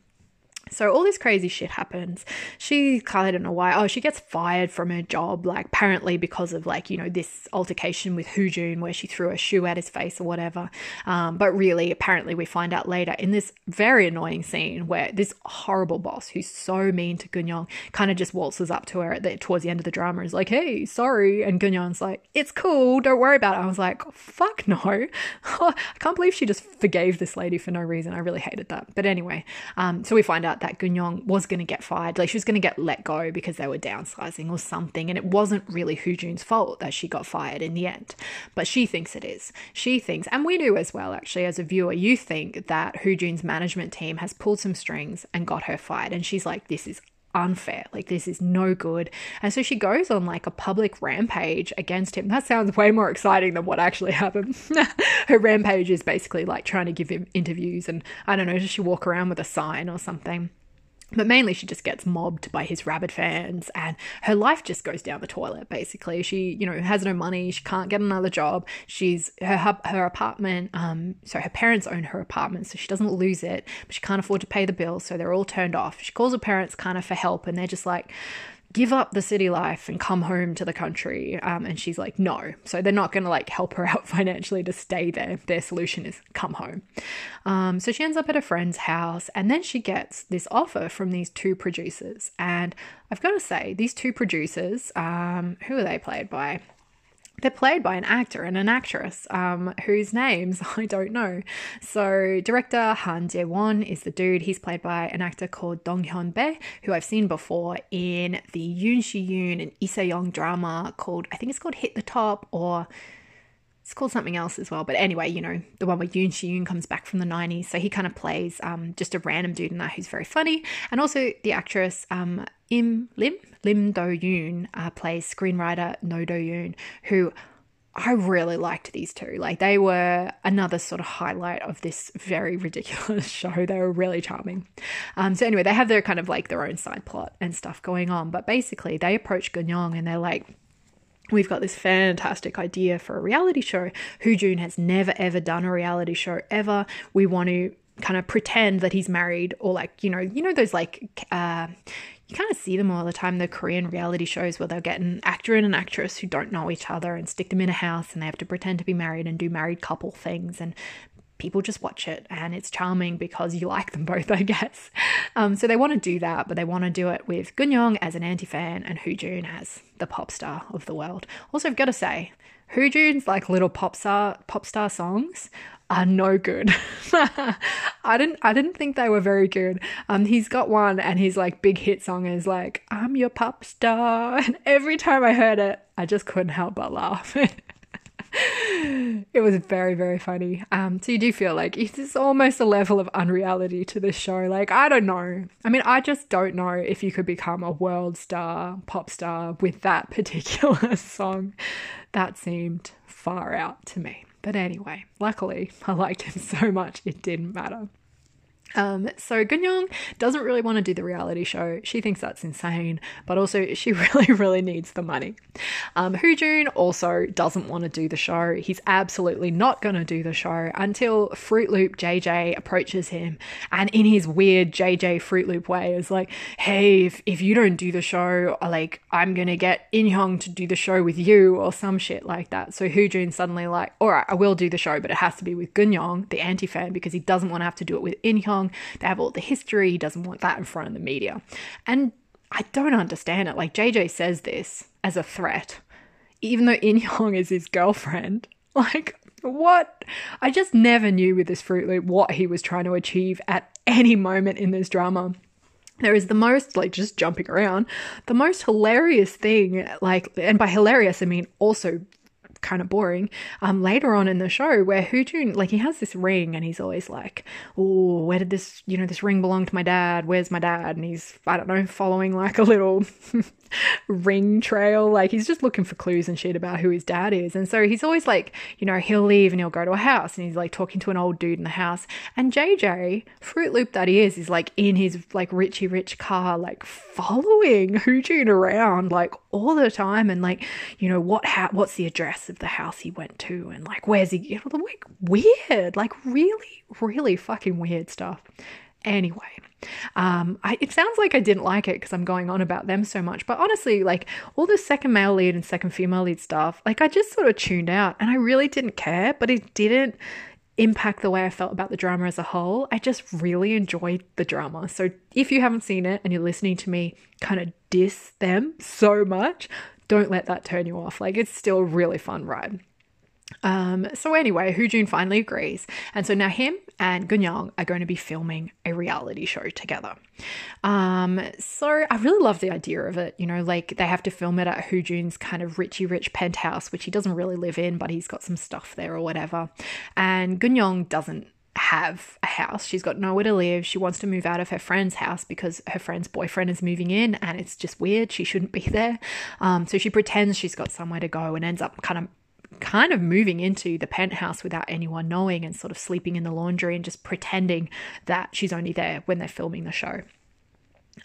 So all this crazy shit happens. She kind of don't know why. Oh, she gets fired from her job, like apparently because of like you know this altercation with Hoojun where she threw a shoe at his face or whatever. Um, but really, apparently, we find out later in this very annoying scene where this horrible boss who's so mean to Gun Young kind of just waltzes up to her at the, towards the end of the drama. Is like, "Hey, sorry," and Gun Young's like, "It's cool, don't worry about it." I was like, "Fuck no!" I can't believe she just forgave this lady for no reason. I really hated that. But anyway, um, so we find out that Gun Young was going to get fired. Like she was going to get let go because they were downsizing or something. And it wasn't really Hoojun's fault that she got fired in the end. But she thinks it is. She thinks, and we do as well, actually, as a viewer, you think that Hoojun's management team has pulled some strings and got her fired. And she's like, this is unfair. Like, this is no good. And so she goes on like a public rampage against him. That sounds way more exciting than what actually happened. Her rampage is basically like trying to give him interviews, and I don't know, does she walk around with a sign or something? But mainly, she just gets mobbed by his rabid fans, and her life just goes down the toilet. Basically, she, you know, has no money. She can't get another job. She's her her apartment. Um, so her parents own her apartment, so she doesn't lose it, but she can't afford to pay the bills, so they're all turned off. She calls her parents kind of for help, and they're just like, give up the city life and come home to the country. Um, and she's like, no. So they're not going to like help her out financially to stay there. Their solution is come home. Um, so she ends up at a friend's house and then she gets this offer from these two producers. And I've got to say, these two producers, um, who are they played by? They're played by an actor and an actress um, whose names I don't know. So, director Han Jae Won is the dude. He's played by an actor called Dong Hyun Bae, who I've seen before in the Yoon Shi Yoon and Se Young drama called, I think it's called Hit the Top or it's called something else as well. But anyway, you know, the one where Yoon Shi Yoon comes back from the 90s. So he kind of plays um, just a random dude in that who's very funny. And also the actress um, Im Lim, Lim Do Yoon, uh, plays screenwriter No Do Yoon, who I really liked these two. Like they were another sort of highlight of this very ridiculous show. They were really charming. Um, so anyway, they have their kind of like their own side plot and stuff going on. But basically, they approach Gun Young and they're like, We've got this fantastic idea for a reality show. Hoojun has never ever done a reality show ever. We want to kind of pretend that he's married or like you know you know those like uh you kind of see them all the time the korean reality shows where they'll get an actor and an actress who don't know each other and stick them in a house and they have to pretend to be married and do married couple things and people just watch it and it's charming because you like them both, I guess. Um, so they want to do that, but they want to do it with Gun Young as an anti fan and Hoojun as the pop star of the world. Also, I've got to say, Hoojun's like little pop star pop star songs are no good. I didn't I didn't think they were very good. Um he's got one and his like big hit song is like I'm your pop star and every time I heard it I just couldn't help but laugh. It was very very funny. Um so you do feel like it's almost a level of unreality to this show. Like i don't know. I mean i just don't know if you could become a world star pop star with that particular song. That seemed far out to me. But anyway luckily i liked him so much it didn't matter um, so Gun Young doesn't really want to do the reality show. She thinks that's insane, but also she really, really needs the money. Um, Hoojun also doesn't want to do the show. He's absolutely not going to do the show until Fruit Loop JJ approaches him and in his weird JJ Fruit Loop way is like, hey, if, if you don't do the show, like I'm going to get Inhyung to do the show with you or some shit like that. So Hoojun suddenly like, all right, I will do the show, but it has to be with Gun Young, the anti-fan, because he doesn't want to have to do it with Inhyung they have all the history. He doesn't want that in front of the media. And I don't understand it. Like JJ says this as a threat, even though In is his girlfriend. Like, what? I just never knew with this Fruit Loop what he was trying to achieve at any moment in this drama there is the most like just jumping around the most hilarious thing like and by hilarious i mean also kind of boring. Um, later on in the show, where Hoojun like he has this ring, and he's always like, "Oh, where did this you know this ring belong to my dad? Where's my dad?" And he's I don't know following like a little ring trail. Like he's just looking for clues and shit about who his dad is. And so he's always like, you know, he'll leave and he'll go to a house and he's like talking to an old dude in the house. And JJ, Fruit Loop that he is, is like in his like Richie Rich car, like following Hoojun around like all the time and like, you know, what ha- what's the address of the house he went to and like where's he you know, like weird, like really, really fucking weird stuff. Anyway, Um, I, it sounds like I didn't like it because I'm going on about them so much, but honestly, like all the second male lead and second female lead stuff, like I just sort of tuned out and I really didn't care, but it didn't impact the way I felt about the drama as a whole. I just really enjoyed the drama. So if you haven't seen it and you're listening to me kind of diss them so much, don't let that turn you off. Like it's still a really fun ride. Um, so anyway, Hoo Jun finally agrees, and so now him and Gun Young are going to be filming a reality show together. Um, so I really love the idea of it. You know, like they have to film it at Hoo Jun's kind of richy rich penthouse, which he doesn't really live in, but he's got some stuff there or whatever. And Gun Young doesn't have a house. She's got nowhere to live. She wants to move out of her friend's house because her friend's boyfriend is moving in and it's just weird. She shouldn't be there. Um, so she pretends she's got somewhere to go and ends up kind of kind of moving into the penthouse without anyone knowing and sort of sleeping in the laundry and just pretending that she's only there when they're filming the show.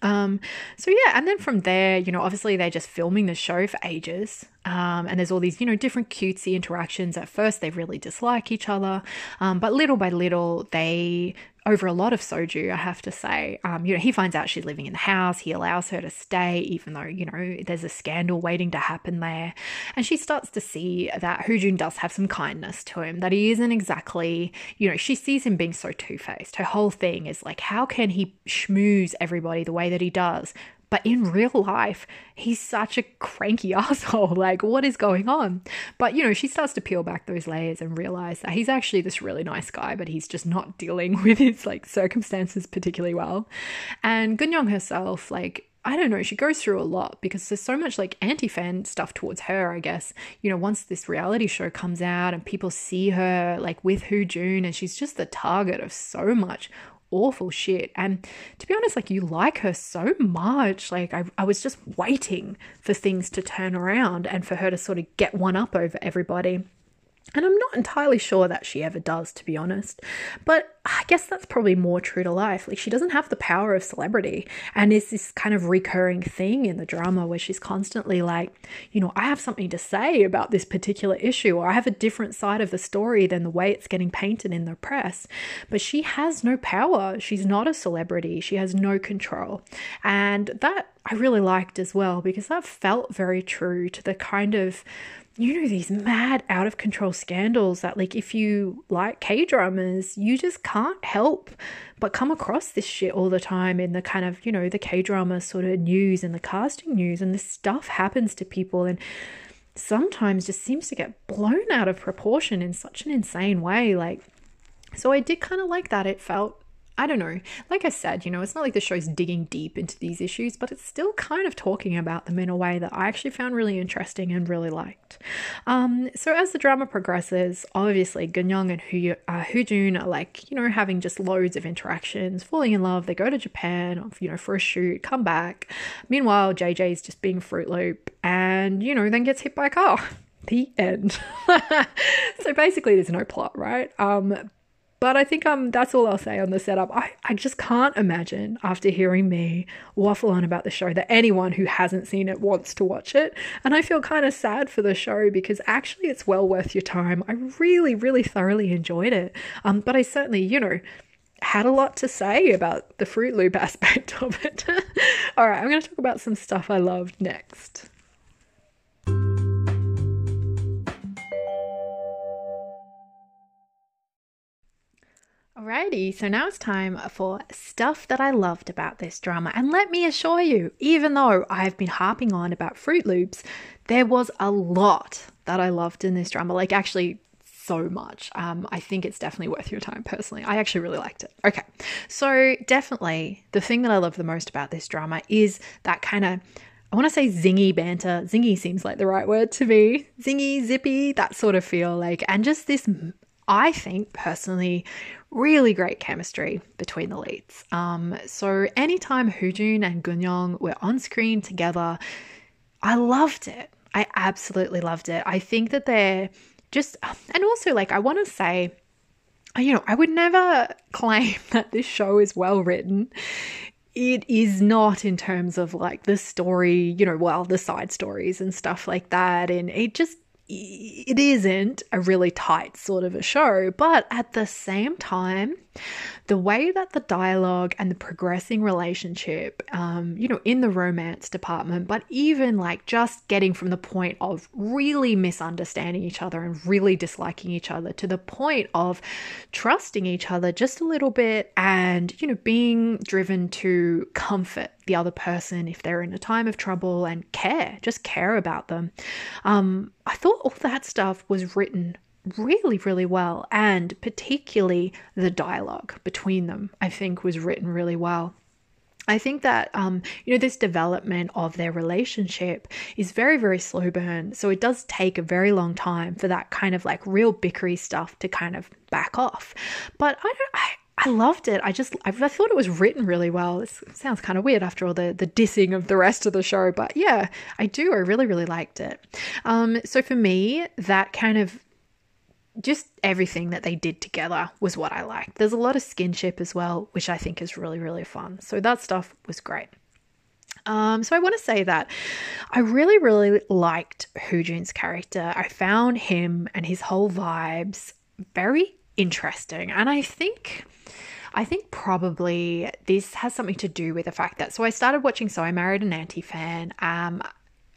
Um, so yeah, and then from there, you know, obviously they're just filming the show for ages. Um, and there's all these, you know, different cutesy interactions. At first, they really dislike each other, um, but little by little, they over a lot of soju, I have to say. Um, you know, he finds out she's living in the house. He allows her to stay, even though, you know, there's a scandal waiting to happen there. And she starts to see that Hoojun does have some kindness to him, that he isn't exactly, you know, she sees him being so two faced. Her whole thing is like, how can he schmooze everybody the way that he does? But in real life, he's such a cranky asshole. Like, what is going on? But, you know, she starts to peel back those layers and realize that he's actually this really nice guy, but he's just not dealing with his, like, circumstances particularly well. And Gun Young herself, like, I don't know, she goes through a lot because there's so much like anti fan stuff towards her, I guess. You know, once this reality show comes out and people see her like with Hoojun and she's just the target of so much awful shit. And to be honest, like you like her so much. Like I, I was just waiting for things to turn around and for her to sort of get one up over everybody. And I'm not entirely sure that she ever does, to be honest. But I guess that's probably more true to life. Like, she doesn't have the power of celebrity. And it's this kind of recurring thing in the drama where she's constantly like, you know, I have something to say about this particular issue, or I have a different side of the story than the way it's getting painted in the press. But she has no power. She's not a celebrity. She has no control. And that I really liked as well because that felt very true to the kind of you know, these mad out of control scandals that, like, if you like K dramas, you just can't help but come across this shit all the time in the kind of, you know, the K drama sort of news and the casting news. And this stuff happens to people and sometimes just seems to get blown out of proportion in such an insane way. Like, so I did kind of like that. It felt I don't know. Like I said, you know, it's not like the show's digging deep into these issues, but it's still kind of talking about them in a way that I actually found really interesting and really liked. Um, so as the drama progresses, obviously Gun Young and Hu, uh, Hoojun are like, you know, having just loads of interactions, falling in love. They go to Japan, you know, for a shoot, come back. Meanwhile, JJ is just being Fruit Loop and, you know, then gets hit by a car the end. so basically, there's no plot, right? Um, but I think um that's all I'll say on the setup. I, I just can't imagine after hearing me waffle on about the show that anyone who hasn't seen it wants to watch it. And I feel kind of sad for the show because actually it's well worth your time. I really, really thoroughly enjoyed it. Um, but I certainly, you know, had a lot to say about the Fruit Loop aspect of it. all right, I'm going to talk about some stuff I loved next. Alrighty, so now it's time for stuff that I loved about this drama. And let me assure you, even though I've been harping on about Fruit Loops, there was a lot that I loved in this drama. Like, actually, so much. Um, I think it's definitely worth your time personally. I actually really liked it. Okay, so definitely the thing that I love the most about this drama is that kind of I want to say zingy banter. Zingy seems like the right word to me. Zingy, zippy, that sort of feel like, and just this, I think personally, really great chemistry between the leads. Um, so anytime Hoojun and Gun Young were on screen together, I loved it. I absolutely loved it. I think that they're just, and also like I want to say, you know, I would never claim that this show is well written. It is not in terms of like the story, you know, well, the side stories and stuff like that. And it just it isn't a really tight sort of a show, but at the same time, the way that the dialogue and the progressing relationship, um, you know, in the romance department, but even like just getting from the point of really misunderstanding each other and really disliking each other to the point of trusting each other just a little bit and, you know, being driven to comfort the other person if they're in a time of trouble and care, just care about them. Um, I thought all that stuff was written really, really well. And particularly the dialogue between them, I think, was written really well. I think that um, you know this development of their relationship is very very slow burn, so it does take a very long time for that kind of like real bickery stuff to kind of back off. But I don't. I, I loved it. I just I, I thought it was written really well. It sounds kind of weird after all the the dissing of the rest of the show, but yeah, I do. I really really liked it. Um, so for me, that kind of just everything that they did together was what I liked. There's a lot of skinship as well, which I think is really, really fun. So that stuff was great. Um, so I want to say that I really, really liked Hoojun's character. I found him and his whole vibes very interesting. And I think I think probably this has something to do with the fact that so I started watching So I Married an Anti Fan. Um,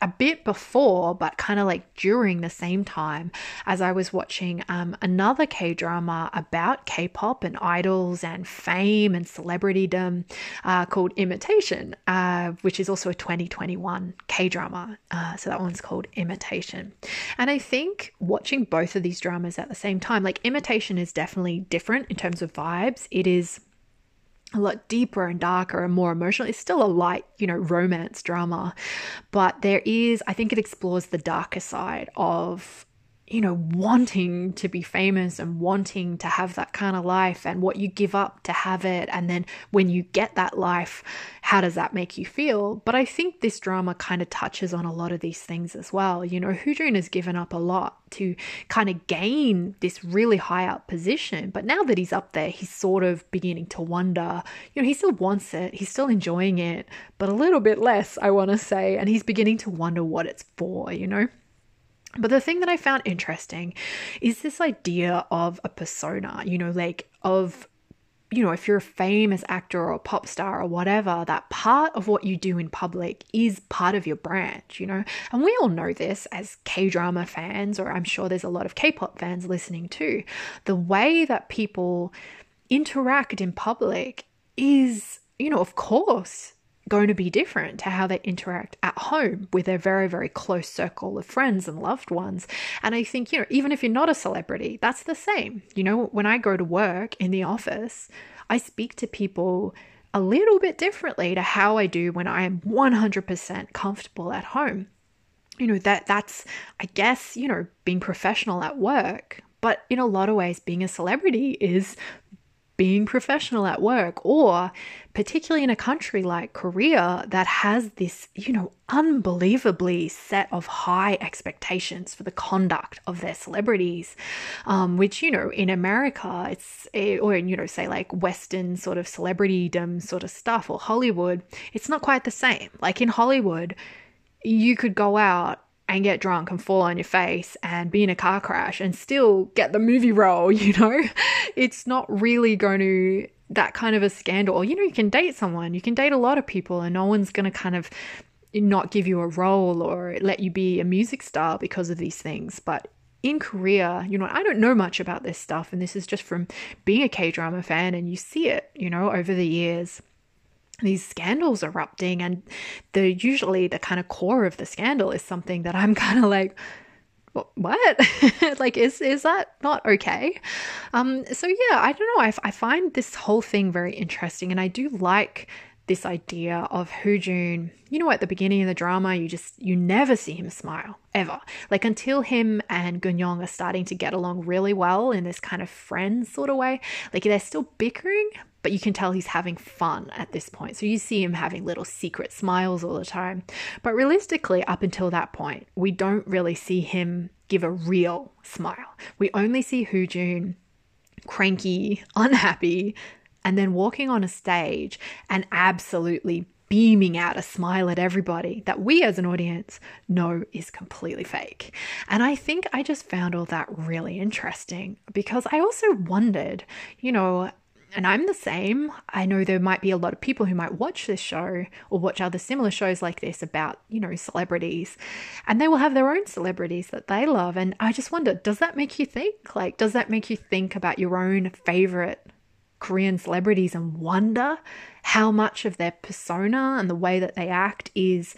a bit before, but kind of like during the same time as I was watching um, another K drama about K pop and idols and fame and celebritydom uh, called Imitation, uh, which is also a 2021 K drama. Uh, so that one's called Imitation. And I think watching both of these dramas at the same time, like Imitation is definitely different in terms of vibes. It is a lot deeper and darker and more emotional. It's still a light, you know, romance drama, but there is, I think it explores the darker side of you know, wanting to be famous and wanting to have that kind of life and what you give up to have it. And then when you get that life, how does that make you feel? But I think this drama kind of touches on a lot of these things as well. You know, Hoojun has given up a lot to kind of gain this really high up position. But now that he's up there, he's sort of beginning to wonder, you know, he still wants it, he's still enjoying it, but a little bit less, I want to say. And he's beginning to wonder what it's for, you know? But the thing that I found interesting is this idea of a persona, you know, like of you know, if you're a famous actor or a pop star or whatever, that part of what you do in public is part of your brand, you know? And we all know this as K drama fans, or I'm sure there's a lot of K pop fans listening too. The way that people interact in public is, you know, of course, going to be different to how they interact at home with their very, very close circle of friends and loved ones. And I think, you know, even if you're not a celebrity, that's the same. You know, when I go to work in the office, I speak to people a little bit differently to how I do when I am 100% comfortable at home. You know, that that's I guess, you know, being professional at work, but in a lot of ways being a celebrity is being professional at work, or particularly in a country like Korea that has this, you know, unbelievably set of high expectations for the conduct of their celebrities, um, which, you know, in America, it's, eh, or, you know, say like Western sort of celebritydom sort of stuff or Hollywood, it's not quite the same. Like in Hollywood, you could go out and get drunk and fall on your face and be in a car crash and still get the movie role, you know? It's not really going to that kind of a scandal. You know, you can date someone, you can date a lot of people, and no one's going to kind of not give you a role or let you be a music star because of these things. But in Korea, you know, I don't know much about this stuff, and this is just from being a K drama fan, and you see it, you know, over the years these scandals erupting and the usually the kind of core of the scandal is something that I'm kind of like what like is is that not okay um so yeah i don't know I, I find this whole thing very interesting and i do like this idea of Hoojun, you know, at the beginning of the drama, you just, you never see him smile ever. Like until him and Gun Young are starting to get along really well in this kind of friend sort of way. Like they're still bickering, but you can tell he's having fun at this point. So you see him having little secret smiles all the time. But realistically, up until that point, we don't really see him give a real smile. We only see Hoojun cranky, unhappy, and then walking on a stage and absolutely beaming out a smile at everybody that we as an audience know is completely fake. And I think I just found all that really interesting because I also wondered, you know, and I'm the same. I know there might be a lot of people who might watch this show or watch other similar shows like this about, you know, celebrities, and they will have their own celebrities that they love. And I just wonder, does that make you think? Like, does that make you think about your own favorite Korean celebrities and wonder how much of their persona and the way that they act is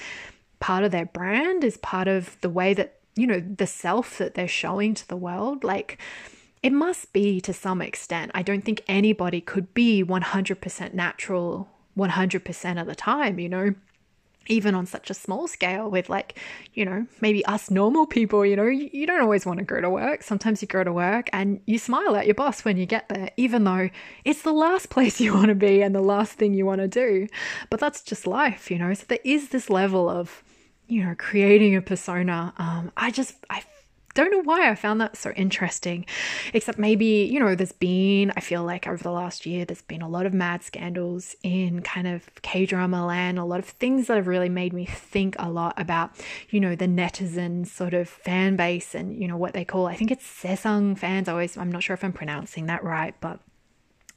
part of their brand, is part of the way that, you know, the self that they're showing to the world? Like, it must be to some extent. I don't think anybody could be 100% natural 100% of the time, you know? Even on such a small scale, with like, you know, maybe us normal people, you know, you, don't always want to go to work. Sometimes you go to work and you smile at your boss when you get there, even though it's the last place you want to be and the last thing you want to do. But that's just life, you know? So there is this level of, you know, creating a persona. Um, I just, I don't know why I found that so interesting. Except maybe, you know, there's been, I feel like over the last year, there's been a lot of mad scandals in kind of K drama land, a lot of things that have really made me think a lot about, you know, the netizen sort of fan base and, you know, what they call, I think it's Sesang fans. I always, I'm not sure if I'm pronouncing that right, but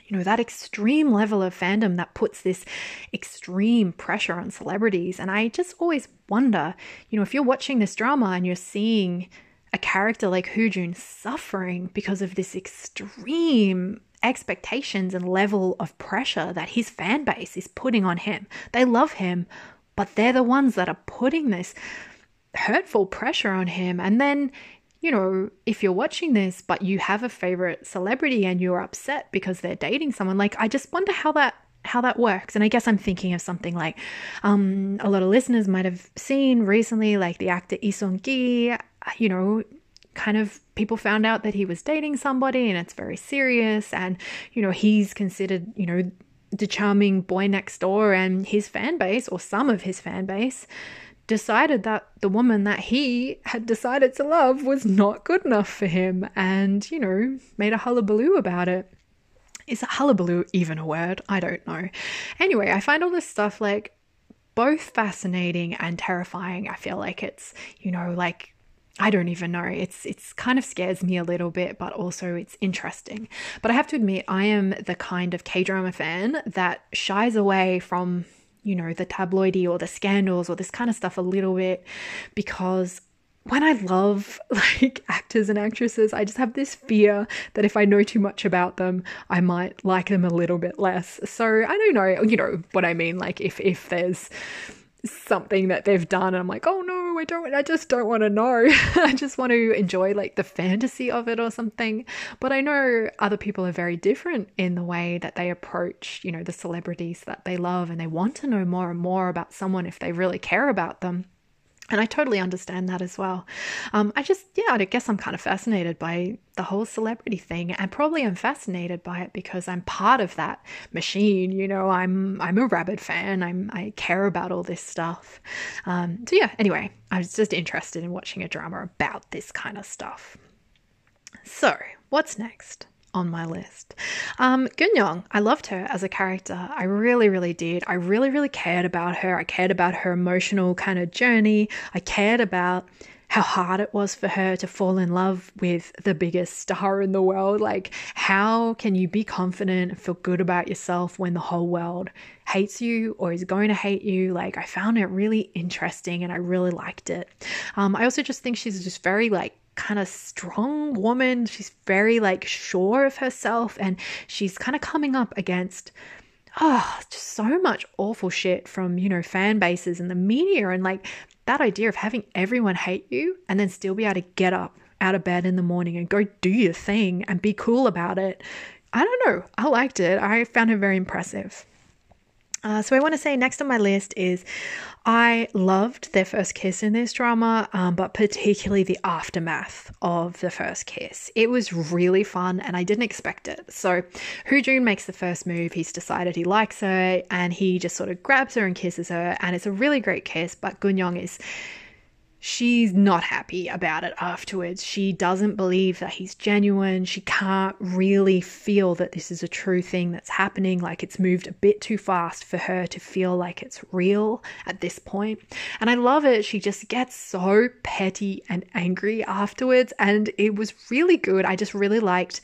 you know, that extreme level of fandom that puts this extreme pressure on celebrities. And I just always wonder, you know, if you're watching this drama and you're seeing a character like Hoojun suffering because of this extreme expectations and level of pressure that his fan base is putting on him. They love him, but they're the ones that are putting this hurtful pressure on him. And then, you know, if you're watching this, but you have a favorite celebrity and you're upset because they're dating someone, like, I just wonder how that how that works. And I guess I'm thinking of something like um, a lot of listeners might have seen recently, like the actor Sung Gi you know, kind of people found out that he was dating somebody and it's very serious and you know he's considered you know the charming boy next door and his fan base or some of his fan base decided that the woman that he had decided to love was not good enough for him and you know made a hullabaloo about it. Is a hullabaloo even a word? I don't know. Anyway i find all this stuff like both fascinating and terrifying. I feel like it's you know like I don't even know. It's it's kind of scares me a little bit, but also it's interesting. But I have to admit, I am the kind of K drama fan that shies away from you know the tabloidy or the scandals or this kind of stuff a little bit because when I love like actors and actresses, I just have this fear that if I know too much about them, I might like them a little bit less. So I don't know, you know what I mean. Like if if there's something that they've done and I'm like, oh no, I don't I just don't want to know. I just want to enjoy like the fantasy of it or something. But I know other people are very different in the way that they approach, you know, the celebrities that they love and they want to know more and more about someone if they really care about them. And I totally understand that as well. Um, I just, yeah, I guess I'm kind of fascinated by the whole celebrity thing, and probably I'm fascinated by it because I'm part of that machine. You know, I'm I'm a rabid fan. I'm I care about all this stuff. Um, so yeah. Anyway, I was just interested in watching a drama about this kind of stuff. So, what's next? On my list. Um, Young, I loved her as a character. I really, really did. I really, really cared about her. I cared about her emotional kind of journey. I cared about how hard it was for her to fall in love with the biggest star in the world. Like, how can you be confident and feel good about yourself when the whole world hates you or is going to hate you? Like, I found it really interesting and I really liked it. Um, I also just think she's just very, like, kind of strong woman. She's very like sure of herself and she's kind of coming up against oh, just so much awful shit from, you know, fan bases and the media and like that idea of having everyone hate you and then still be able to get up out of bed in the morning and go do your thing and be cool about it. I don't know. I liked it. I found it very impressive. Uh, so I want to say next on my list is I loved their first kiss in this drama, um, but particularly the aftermath of the first kiss. It was really fun and I didn't expect it. So Hoojun makes the first move. He's decided he likes her and he just sort of grabs her and kisses her, and it's a really great kiss. But Gun Young is she's not happy about it afterwards. She doesn't believe that he's genuine. She can't really feel that this is a true thing that's happening. Like it's moved a bit too fast for her to feel like it's real at this point. And I love it. She just gets so petty and angry afterwards. And it was really good. I just really liked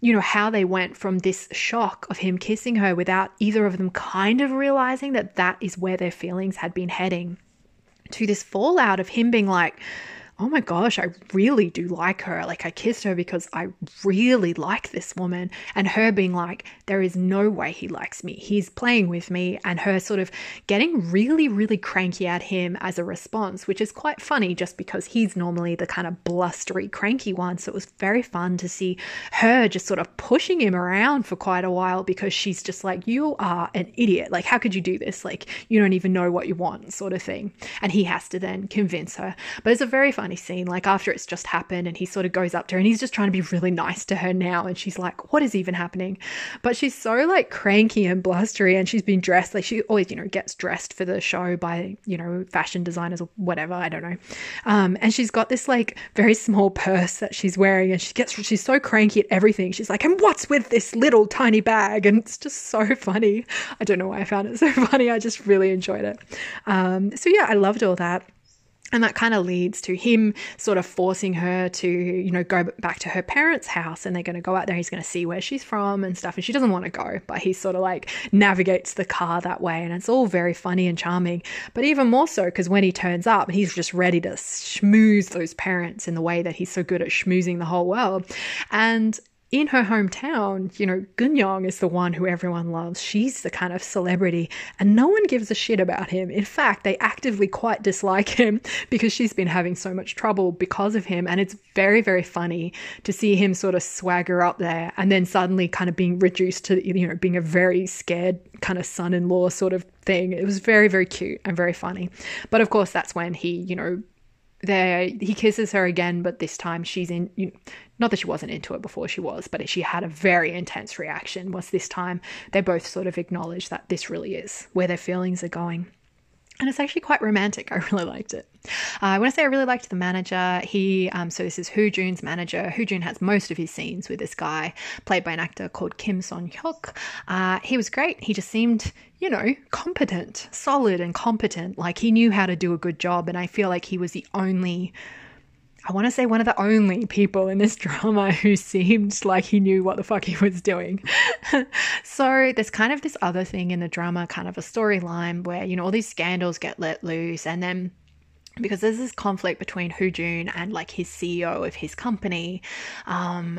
you know, how they went from this shock of him kissing her without either of them kind of realizing that that is where their feelings had been heading to this fallout of him being like, oh my gosh, I really do like her. Like, I kissed her because I really like this woman. And her being like, there is no way he likes me. He's playing with me. And her sort of getting really, really cranky at him as a response, which is quite funny just because he's normally the kind of blustery, cranky one. So it was very fun to see her just sort of pushing him around for quite a while because she's just like, you are an idiot. Like, how could you do this? Like, you don't even know what you want, sort of thing. And he has to then convince her. But it's a very funny scene, like after it's just happened, and he sort of goes up to her and he's just trying to be really nice to her now. And she's like, What is even happening? But she's so like cranky and blustery, and she's been dressed like she always, you know, gets dressed for the show by, you know, fashion designers or whatever. I don't know. Um, and she's got this like very small purse that she's wearing, and she gets, she's so cranky at everything. She's like, And what's with this little tiny bag? And it's just so funny. I don't know why I found it so funny. I just really enjoyed it. Um, so yeah, I loved all that. And that kind of leads to him sort of forcing her to, you know, go back to her parents' house and they're going to go out there. He's going to see where she's from and stuff. And she doesn't want to go, but he sort of like navigates the car that way. And it's all very funny and charming. But even more so because when he turns up, he's just ready to schmooze those parents in the way that he's so good at schmoozing the whole world. And in her hometown, you know, Gun Young is the one who everyone loves. She's the kind of celebrity, and no one gives a shit about him. In fact, they actively quite dislike him because she's been having so much trouble because of him. And it's very, very funny to see him sort of swagger up there and then suddenly kind of being reduced to, you know, being a very scared kind of son in law sort of thing. It was very, very cute and very funny. But of course, that's when he, you know, there he kisses her again but this time she's in you know, not that she wasn't into it before she was but she had a very intense reaction was this time they both sort of acknowledge that this really is where their feelings are going and it's actually quite romantic. I really liked it. Uh, I want to say I really liked the manager. He, um, so this is Hoo Jun's manager. Hoo Jun has most of his scenes with this guy, played by an actor called Kim Son Hyuk. Uh, he was great. He just seemed, you know, competent, solid, and competent. Like he knew how to do a good job. And I feel like he was the only I want to say one of the only people in this drama who seemed like he knew what the fuck he was doing. so there's kind of this other thing in the drama, kind of a storyline where, you know, all these scandals get let loose and then because there's this conflict between Hoo Jun and like his CEO of his company. Um,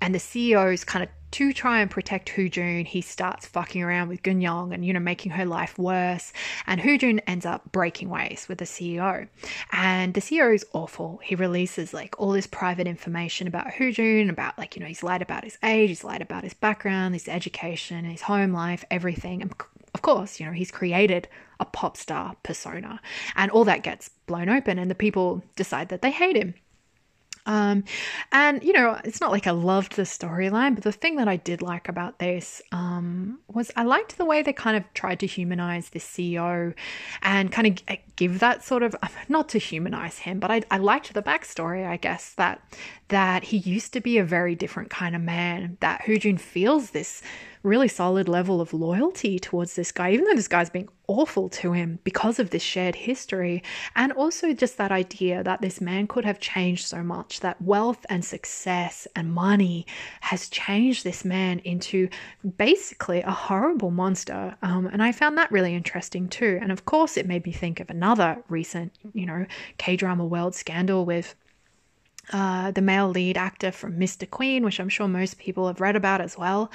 and the CEO is kind of to try and protect Jun, he starts fucking around with Gun Young and, you know, making her life worse. And Jun ends up breaking ways with the CEO. And the CEO is awful. He releases like all this private information about Hoo Jun, about like, you know, he's lied about his age, he's lied about his background, his education, his home life, everything. And of course, you know, he's created a pop star persona. And all that gets blown open, and the people decide that they hate him. Um, and you know, it's not like I loved the storyline, but the thing that I did like about this um, was I liked the way they kind of tried to humanize the CEO and kind of give that sort of not to humanize him, but I, I liked the backstory. I guess that that he used to be a very different kind of man. That Hoo Jun feels this really solid level of loyalty towards this guy, even though this guy's being awful to him because of this shared history. And also just that idea that this man could have changed so much, that wealth and success and money has changed this man into basically a horrible monster. Um, and I found that really interesting too. And of course, it made me think of another recent, you know, K drama world scandal with uh, the male lead actor from Mr. Queen, which I'm sure most people have read about as well,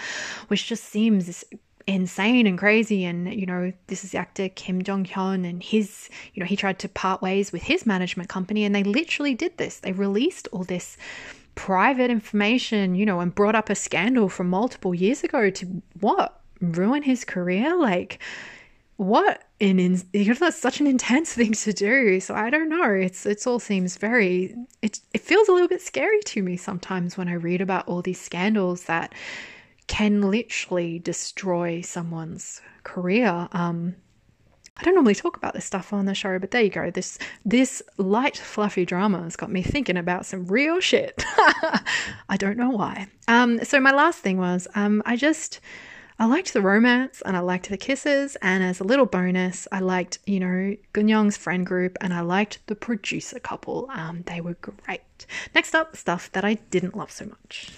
which just seems insane and crazy. And, you know, this is the actor Kim Jung Hyun, and his, you know, he tried to part ways with his management company, and they literally did this. They released all this private information, you know, and brought up a scandal from multiple years ago to what? Ruin his career? Like, what an in, that's such an intense thing to do. So I don't know. It's it's all seems very it it feels a little bit scary to me sometimes when I read about all these scandals that can literally destroy someone's career. Um, I don't normally talk about this stuff on the show, but there you go. This this light, fluffy drama has got me thinking about some real shit. I don't know why. Um, so my last thing was um, I just I liked the romance and I liked the kisses. And as a little bonus, I liked, you know, Gun Young's friend group and I liked the producer couple. Um, they were great. Next up, stuff that I didn't love so much.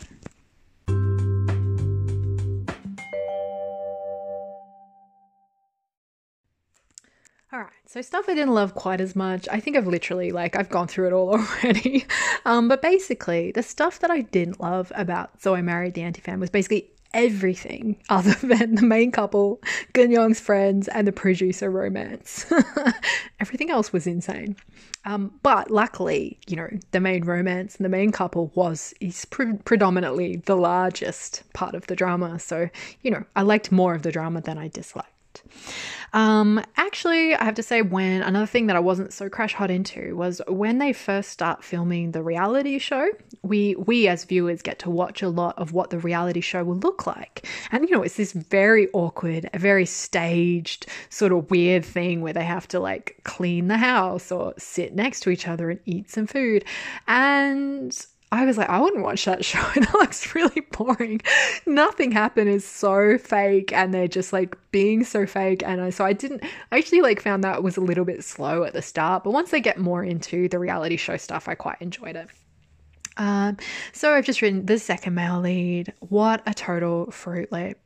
All right, so stuff I didn't love quite as much. I think I've literally, like, I've gone through it all already. Um, but basically, the stuff that I didn't love about So I Married the Anti Fan was basically everything other than the main couple, Gun Young's friends, and the producer romance. everything else was insane. Um, but luckily, you know, the main romance and the main couple was is pre- predominantly the largest part of the drama. So, you know, I liked more of the drama than I disliked. Um, actually, I have to say, when another thing that I wasn't so crash hot into was when they first start filming the reality show. We we as viewers get to watch a lot of what the reality show will look like, and you know, it's this very awkward, very staged, sort of weird thing where they have to like clean the house or sit next to each other and eat some food, and I was like, I wouldn't watch that show. It looks really boring. Nothing happened is so fake, and they're just like being so fake. And I, so I didn't. I actually like found that was a little bit slow at the start, but once they get more into the reality show stuff, I quite enjoyed it. Um, so I've just written the second male lead. What a total fruit leap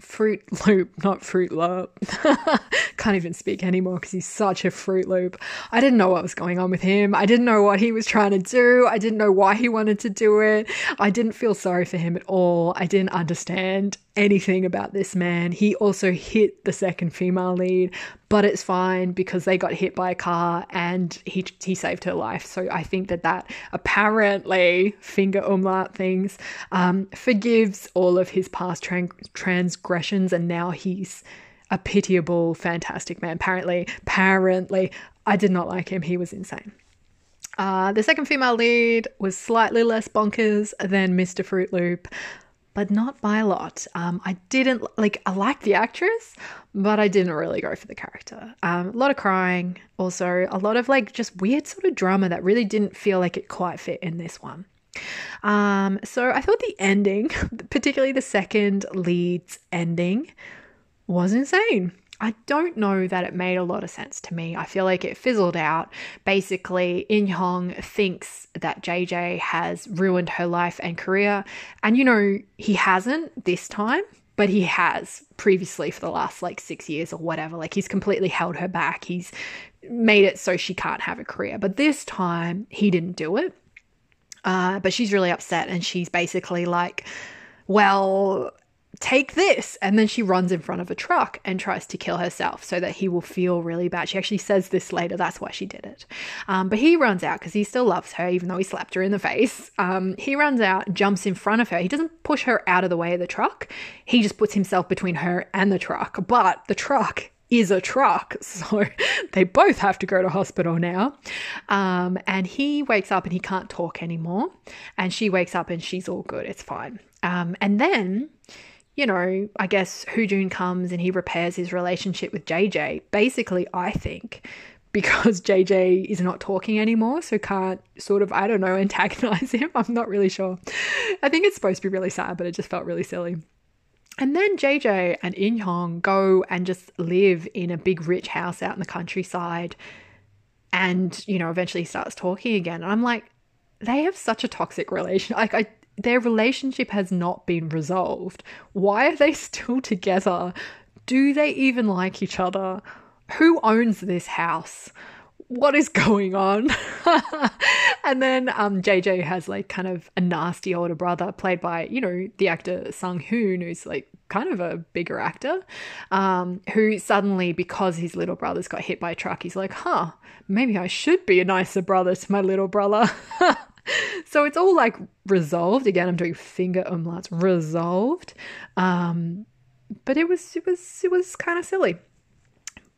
Fruit Loop, not Fruit Loop. Can't even speak anymore because he's such a Fruit Loop. I didn't know what was going on with him. I didn't know what he was trying to do. I didn't know why he wanted to do it. I didn't feel sorry for him at all. I didn't understand anything about this man. He also hit the second female lead, but it's fine because they got hit by a car and he he saved her life. So I think that that apparently finger umlaut things um, forgives all of his past transgressions, and now he's a pitiable, fantastic man. Apparently, apparently, I did not like him. He was insane. Uh, the second female lead was slightly less bonkers than Mr. Fruit Loop but not by a lot. Um, I didn't like, I liked the actress, but I didn't really go for the character. Um, a lot of crying, also, a lot of like just weird sort of drama that really didn't feel like it quite fit in this one. Um, so I thought the ending, particularly the second lead's ending, was insane. I don't know that it made a lot of sense to me. I feel like it fizzled out. Basically, In Hong thinks that JJ has ruined her life and career. And you know, he hasn't this time, but he has previously for the last like six years or whatever. Like he's completely held her back. He's made it so she can't have a career. But this time, he didn't do it. Uh, but she's really upset and she's basically like, well, take this. And then she runs in front of a truck and tries to kill herself so that he will feel really bad. She actually says this later. That's why she did it. Um, but he runs out because he still loves her, even though he slapped her in the face. Um, he runs out, jumps in front of her. He doesn't push her out of the way of the truck. He just puts himself between her and the truck. But the truck is a truck. So they both have to go to hospital now. Um, and he wakes up and he can't talk anymore. And she wakes up and she's all good. It's fine. Um, and then you know, I guess Hoojun comes and he repairs his relationship with JJ. Basically, I think because JJ is not talking anymore, so can't sort of, I don't know, antagonize him. I'm not really sure. I think it's supposed to be really sad, but it just felt really silly. And then JJ and In Hong go and just live in a big rich house out in the countryside. And, you know, eventually starts talking again. And I'm like, they have such a toxic relation. Like, I their relationship has not been resolved. Why are they still together? Do they even like each other? Who owns this house? What is going on? and then um, JJ has like kind of a nasty older brother played by, you know, the actor Sung Hoon, who's like kind of a bigger actor, um, who suddenly, because his little brother's got hit by a truck, he's like, huh, maybe I should be a nicer brother to my little brother. so it's all like resolved. Again, I'm doing finger umlauts, resolved. Um, but it was it was it was kind of silly.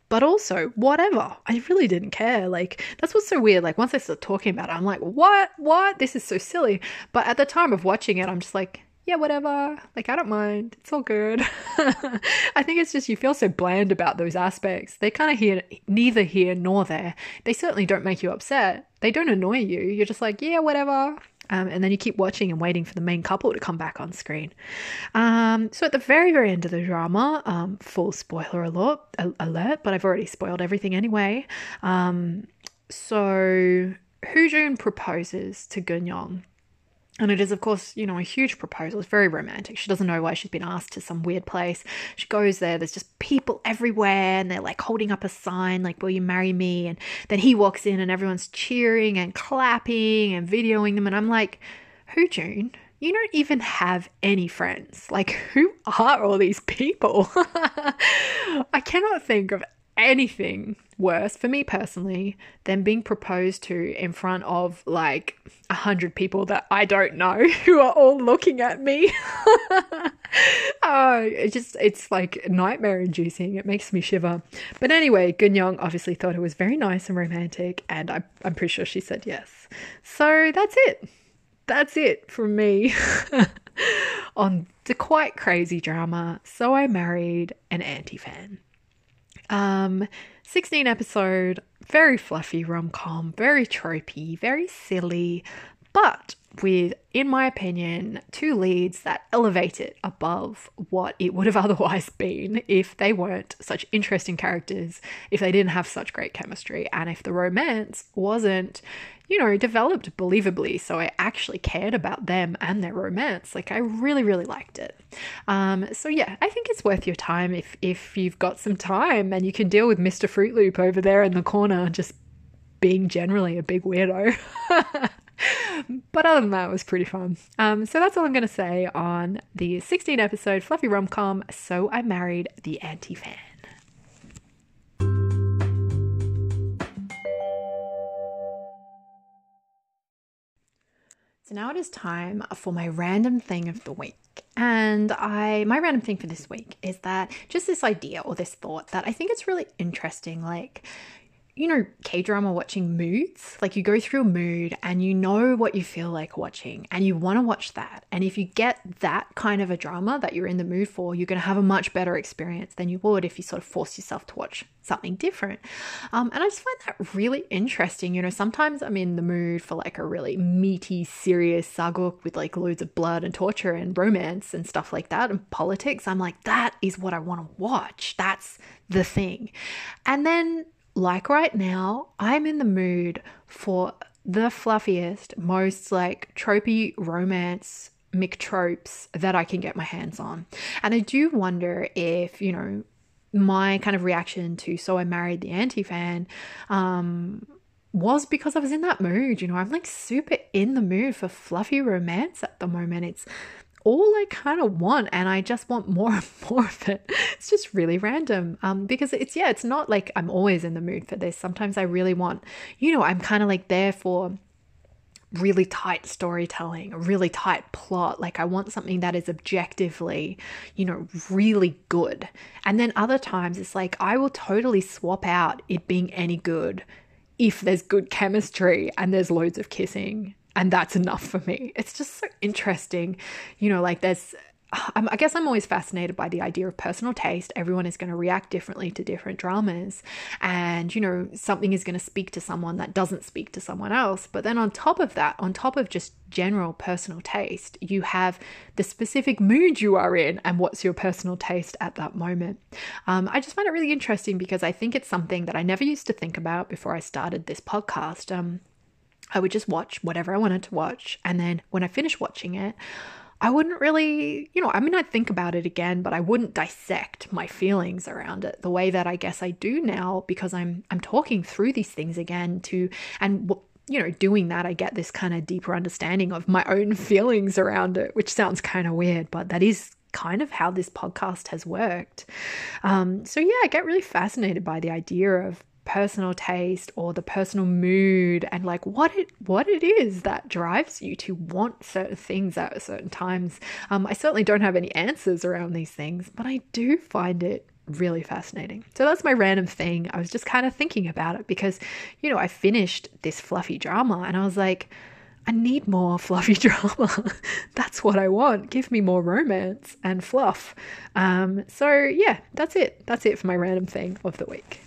But also, whatever. I really didn't care. Like, that's what's so weird. Like, once I start talking about it, I'm like, what? What? This is so silly. But at the time of watching it, I'm just like, yeah, whatever. Like, I don't mind. It's all good. I think it's just you feel so bland about those aspects. They kind of here, neither here nor there. They certainly don't make you upset. They don't annoy you. You're just like, yeah, whatever. Um, and then you keep watching and waiting for the main couple to come back on screen. Um, so at the very, very end of the drama, um, full spoiler alert, alert, but I've already spoiled everything anyway. Um, so Hoojun proposes to Gun Young And it is, of course, you know, a huge proposal. It's very romantic. She doesn't know why she's been asked to some weird place. She goes there, there's just people everywhere, and they're like holding up a sign, like, Will you marry me? And then he walks in, and everyone's cheering and clapping and videoing them. And I'm like, Hoo Jun? You don't even have any friends. Like, who are all these people? I cannot think of anything worse for me personally than being proposed to in front of like a hundred people that I don't know who are all looking at me. oh, it just it's like nightmare inducing. It makes me shiver. But anyway, Gun Young obviously thought it was very nice and romantic, and I, I'm pretty sure she said yes. So that's it. That's it from me on the quite crazy drama. So I married an anti fan. Um, 16 episode, very fluffy rom com, very tropey, very silly, but with, in my opinion, two leads that elevate it above what it would have otherwise been if they weren't such interesting characters, if they didn't have such great chemistry, and if the romance wasn't, you know, developed believably. So I actually cared about them and their romance. Like I really, really liked it. Um, so yeah, I think it's worth your time if if you've got some time and you can deal with Mr. Fruit Loop over there in the corner, just being generally a big weirdo. but other than that, it was pretty fun. Um, so that's all I'm going to say on the 16 episode fluffy rom com. So I married the anti fan. So now it is time for my random thing of the week. And I my random thing for this week is that just this idea or this thought that I think it's really interesting like you know, K drama watching moods. Like you go through a mood and you know what you feel like watching and you want to watch that. And if you get that kind of a drama that you're in the mood for, you're going to have a much better experience than you would if you sort of force yourself to watch something different. Um, and I just find that really interesting. You know, sometimes I'm in the mood for like a really meaty, serious sageuk with like loads of blood and torture and romance and stuff like that and politics. I'm like, that is what I want to watch. That's the thing. And then like right now, I'm in the mood for the fluffiest, most like tropey romance McTropes that I can get my hands on. And I do wonder if, you know, my kind of reaction to So I Married the Anti fan um, was because I was in that mood. You know, I'm like super in the mood for fluffy romance at the moment. It's all I kind of want, and I just want more and more of it. It's just really random. Um, because it's yeah, it's not like I'm always in the mood for this. Sometimes I really want, you know, I'm kind of like there for really tight storytelling, a really tight plot. Like I want something that is objectively, you know, really good. And then other times it's like I will totally swap out it being any good if there's good chemistry and there's loads of kissing and that's enough for me. It's just so interesting. You know, like there's I guess I'm always fascinated by the idea of personal taste. Everyone is going to react differently to different dramas. And, you know, something is going to speak to someone that doesn't speak to someone else. But then on top of that, on top of just general personal taste, you have the specific mood you are in and what's your personal taste at that moment. Um, I just find it really interesting because I think it's something that I never used to think about before I started this podcast. Um, I would just watch whatever I wanted to watch. And then when I finished watching it, I wouldn't really, you know, I mean, I'd think about it again, but I wouldn't dissect my feelings around it the way that I guess I do now because I'm I'm talking through these things again to and you know, doing that, I get this kind of deeper understanding of my own feelings around it, which sounds kind of weird, but that is kind of how this podcast has worked. Um, so yeah, I get really fascinated by the idea of personal taste or the personal mood and like what it what it is that drives you to want certain things at certain times. Um, I certainly don't have any answers around these things, but I do find it really fascinating. So that's my random thing. I was just kind of thinking about it because, you know, I finished this fluffy drama and I was like, I need more fluffy drama. that's what I want. Give me more romance and fluff. Um, so yeah, that's it. That's it for my random thing of the week.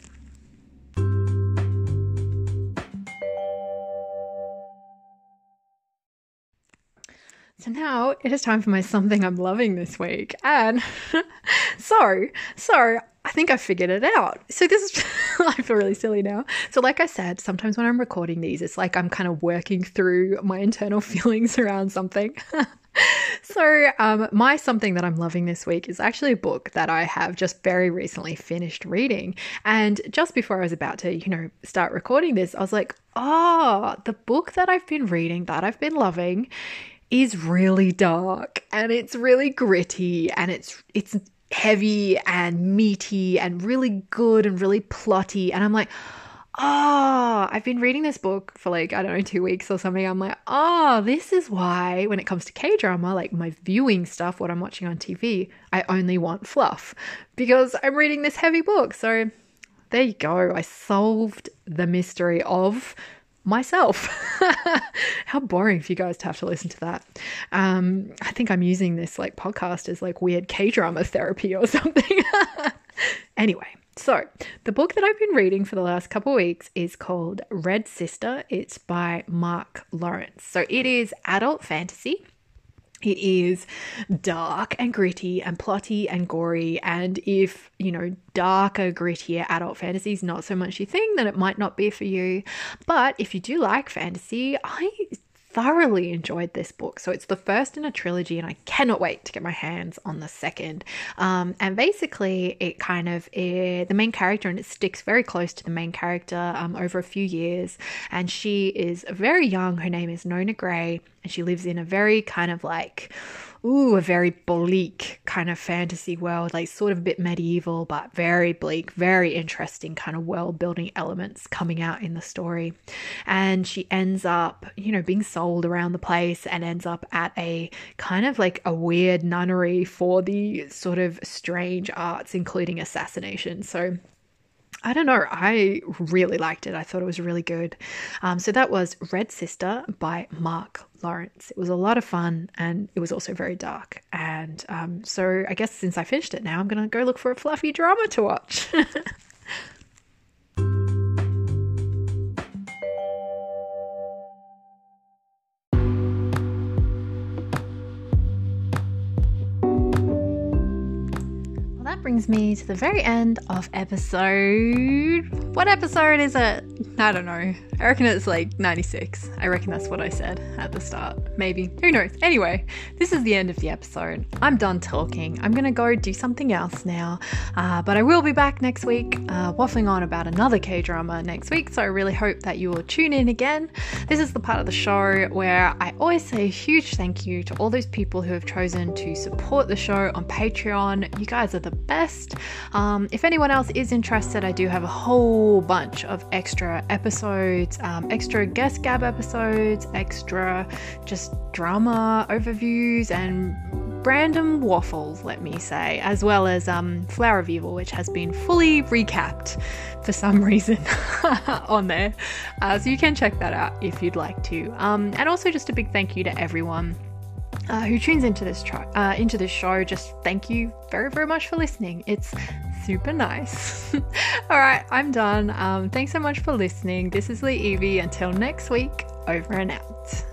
So now it is time for my something I'm loving this week. And so, so I think I figured it out. So this is, I feel really silly now. So, like I said, sometimes when I'm recording these, it's like I'm kind of working through my internal feelings around something. so, um, my something that I'm loving this week is actually a book that I have just very recently finished reading. And just before I was about to, you know, start recording this, I was like, oh, the book that I've been reading that I've been loving is really dark and it's really gritty and it's it's heavy and meaty and really good and really plotty and I'm like oh, I've been reading this book for like, I don't know, two weeks or something. I'm like, oh, this is why when it comes to K drama, like my viewing stuff, what I'm watching on TV, I only want fluff because I'm reading this heavy book. So there you go. I solved the mystery of myself. How boring for you guys to have to listen to that. Um, I think I'm using this like podcast as like weird K drama therapy or something. anyway, so, the book that I've been reading for the last couple weeks is called Red Sister. It's by Mark Lawrence. So, it is adult fantasy. It is dark and gritty and plotty and gory. And if, you know, darker, grittier adult fantasy is not so much your thing, then it might not be for you. But if you do like fantasy, I thoroughly enjoyed this book. So it's the first in a trilogy, and I cannot wait to get my hands on the second. Um, and basically, it kind of it, the main character, and it sticks very close to the main character um, over a few years. And she is very young. Her name is Nona Grey, and she lives in a very kind of like ooh, a very bleak kind of fantasy world, like sort of a bit medieval, but very bleak, very interesting kind of world building elements coming out in the story. And she ends up, you know, being sold around the place and ends up at a kind of like a weird nunnery for the sort of strange arts, including assassination. So I don't know. I really liked it. I thought it was really good. Um, so that was Red Sister by Mark Lawrence. It was a lot of fun and it was also very dark. And um, so I guess since I finished it now, I'm going to go look for a fluffy drama to watch. brings me to the very end of episode. What episode is it? I don't know. I reckon it's like 96. I reckon that's what I said at the start. Maybe. Who knows? Anyway, this is the end of the episode. I'm done talking. I'm going to go do something else now. Uh, but I will be back next week, uh, waffling on about another K drama next week. So I really hope that you will tune in again. This is the part of the show where I always say a huge thank you to all those people who have chosen to support the show on Patreon. You guys are the best. Um, if anyone else is interested, I do have a whole bunch of extra episodes um, extra guest gab episodes, extra just drama overviews, and random waffles, let me say, as well as um, Flower of Evil, which has been fully recapped for some reason on there. Uh, so you can check that out if you'd like to. Um, and also, just a big thank you to everyone. Uh, who tunes into this uh, into this show? Just thank you very very much for listening. It's super nice. All right, I'm done. Um, thanks so much for listening. This is Lee Evie. Until next week, over and out.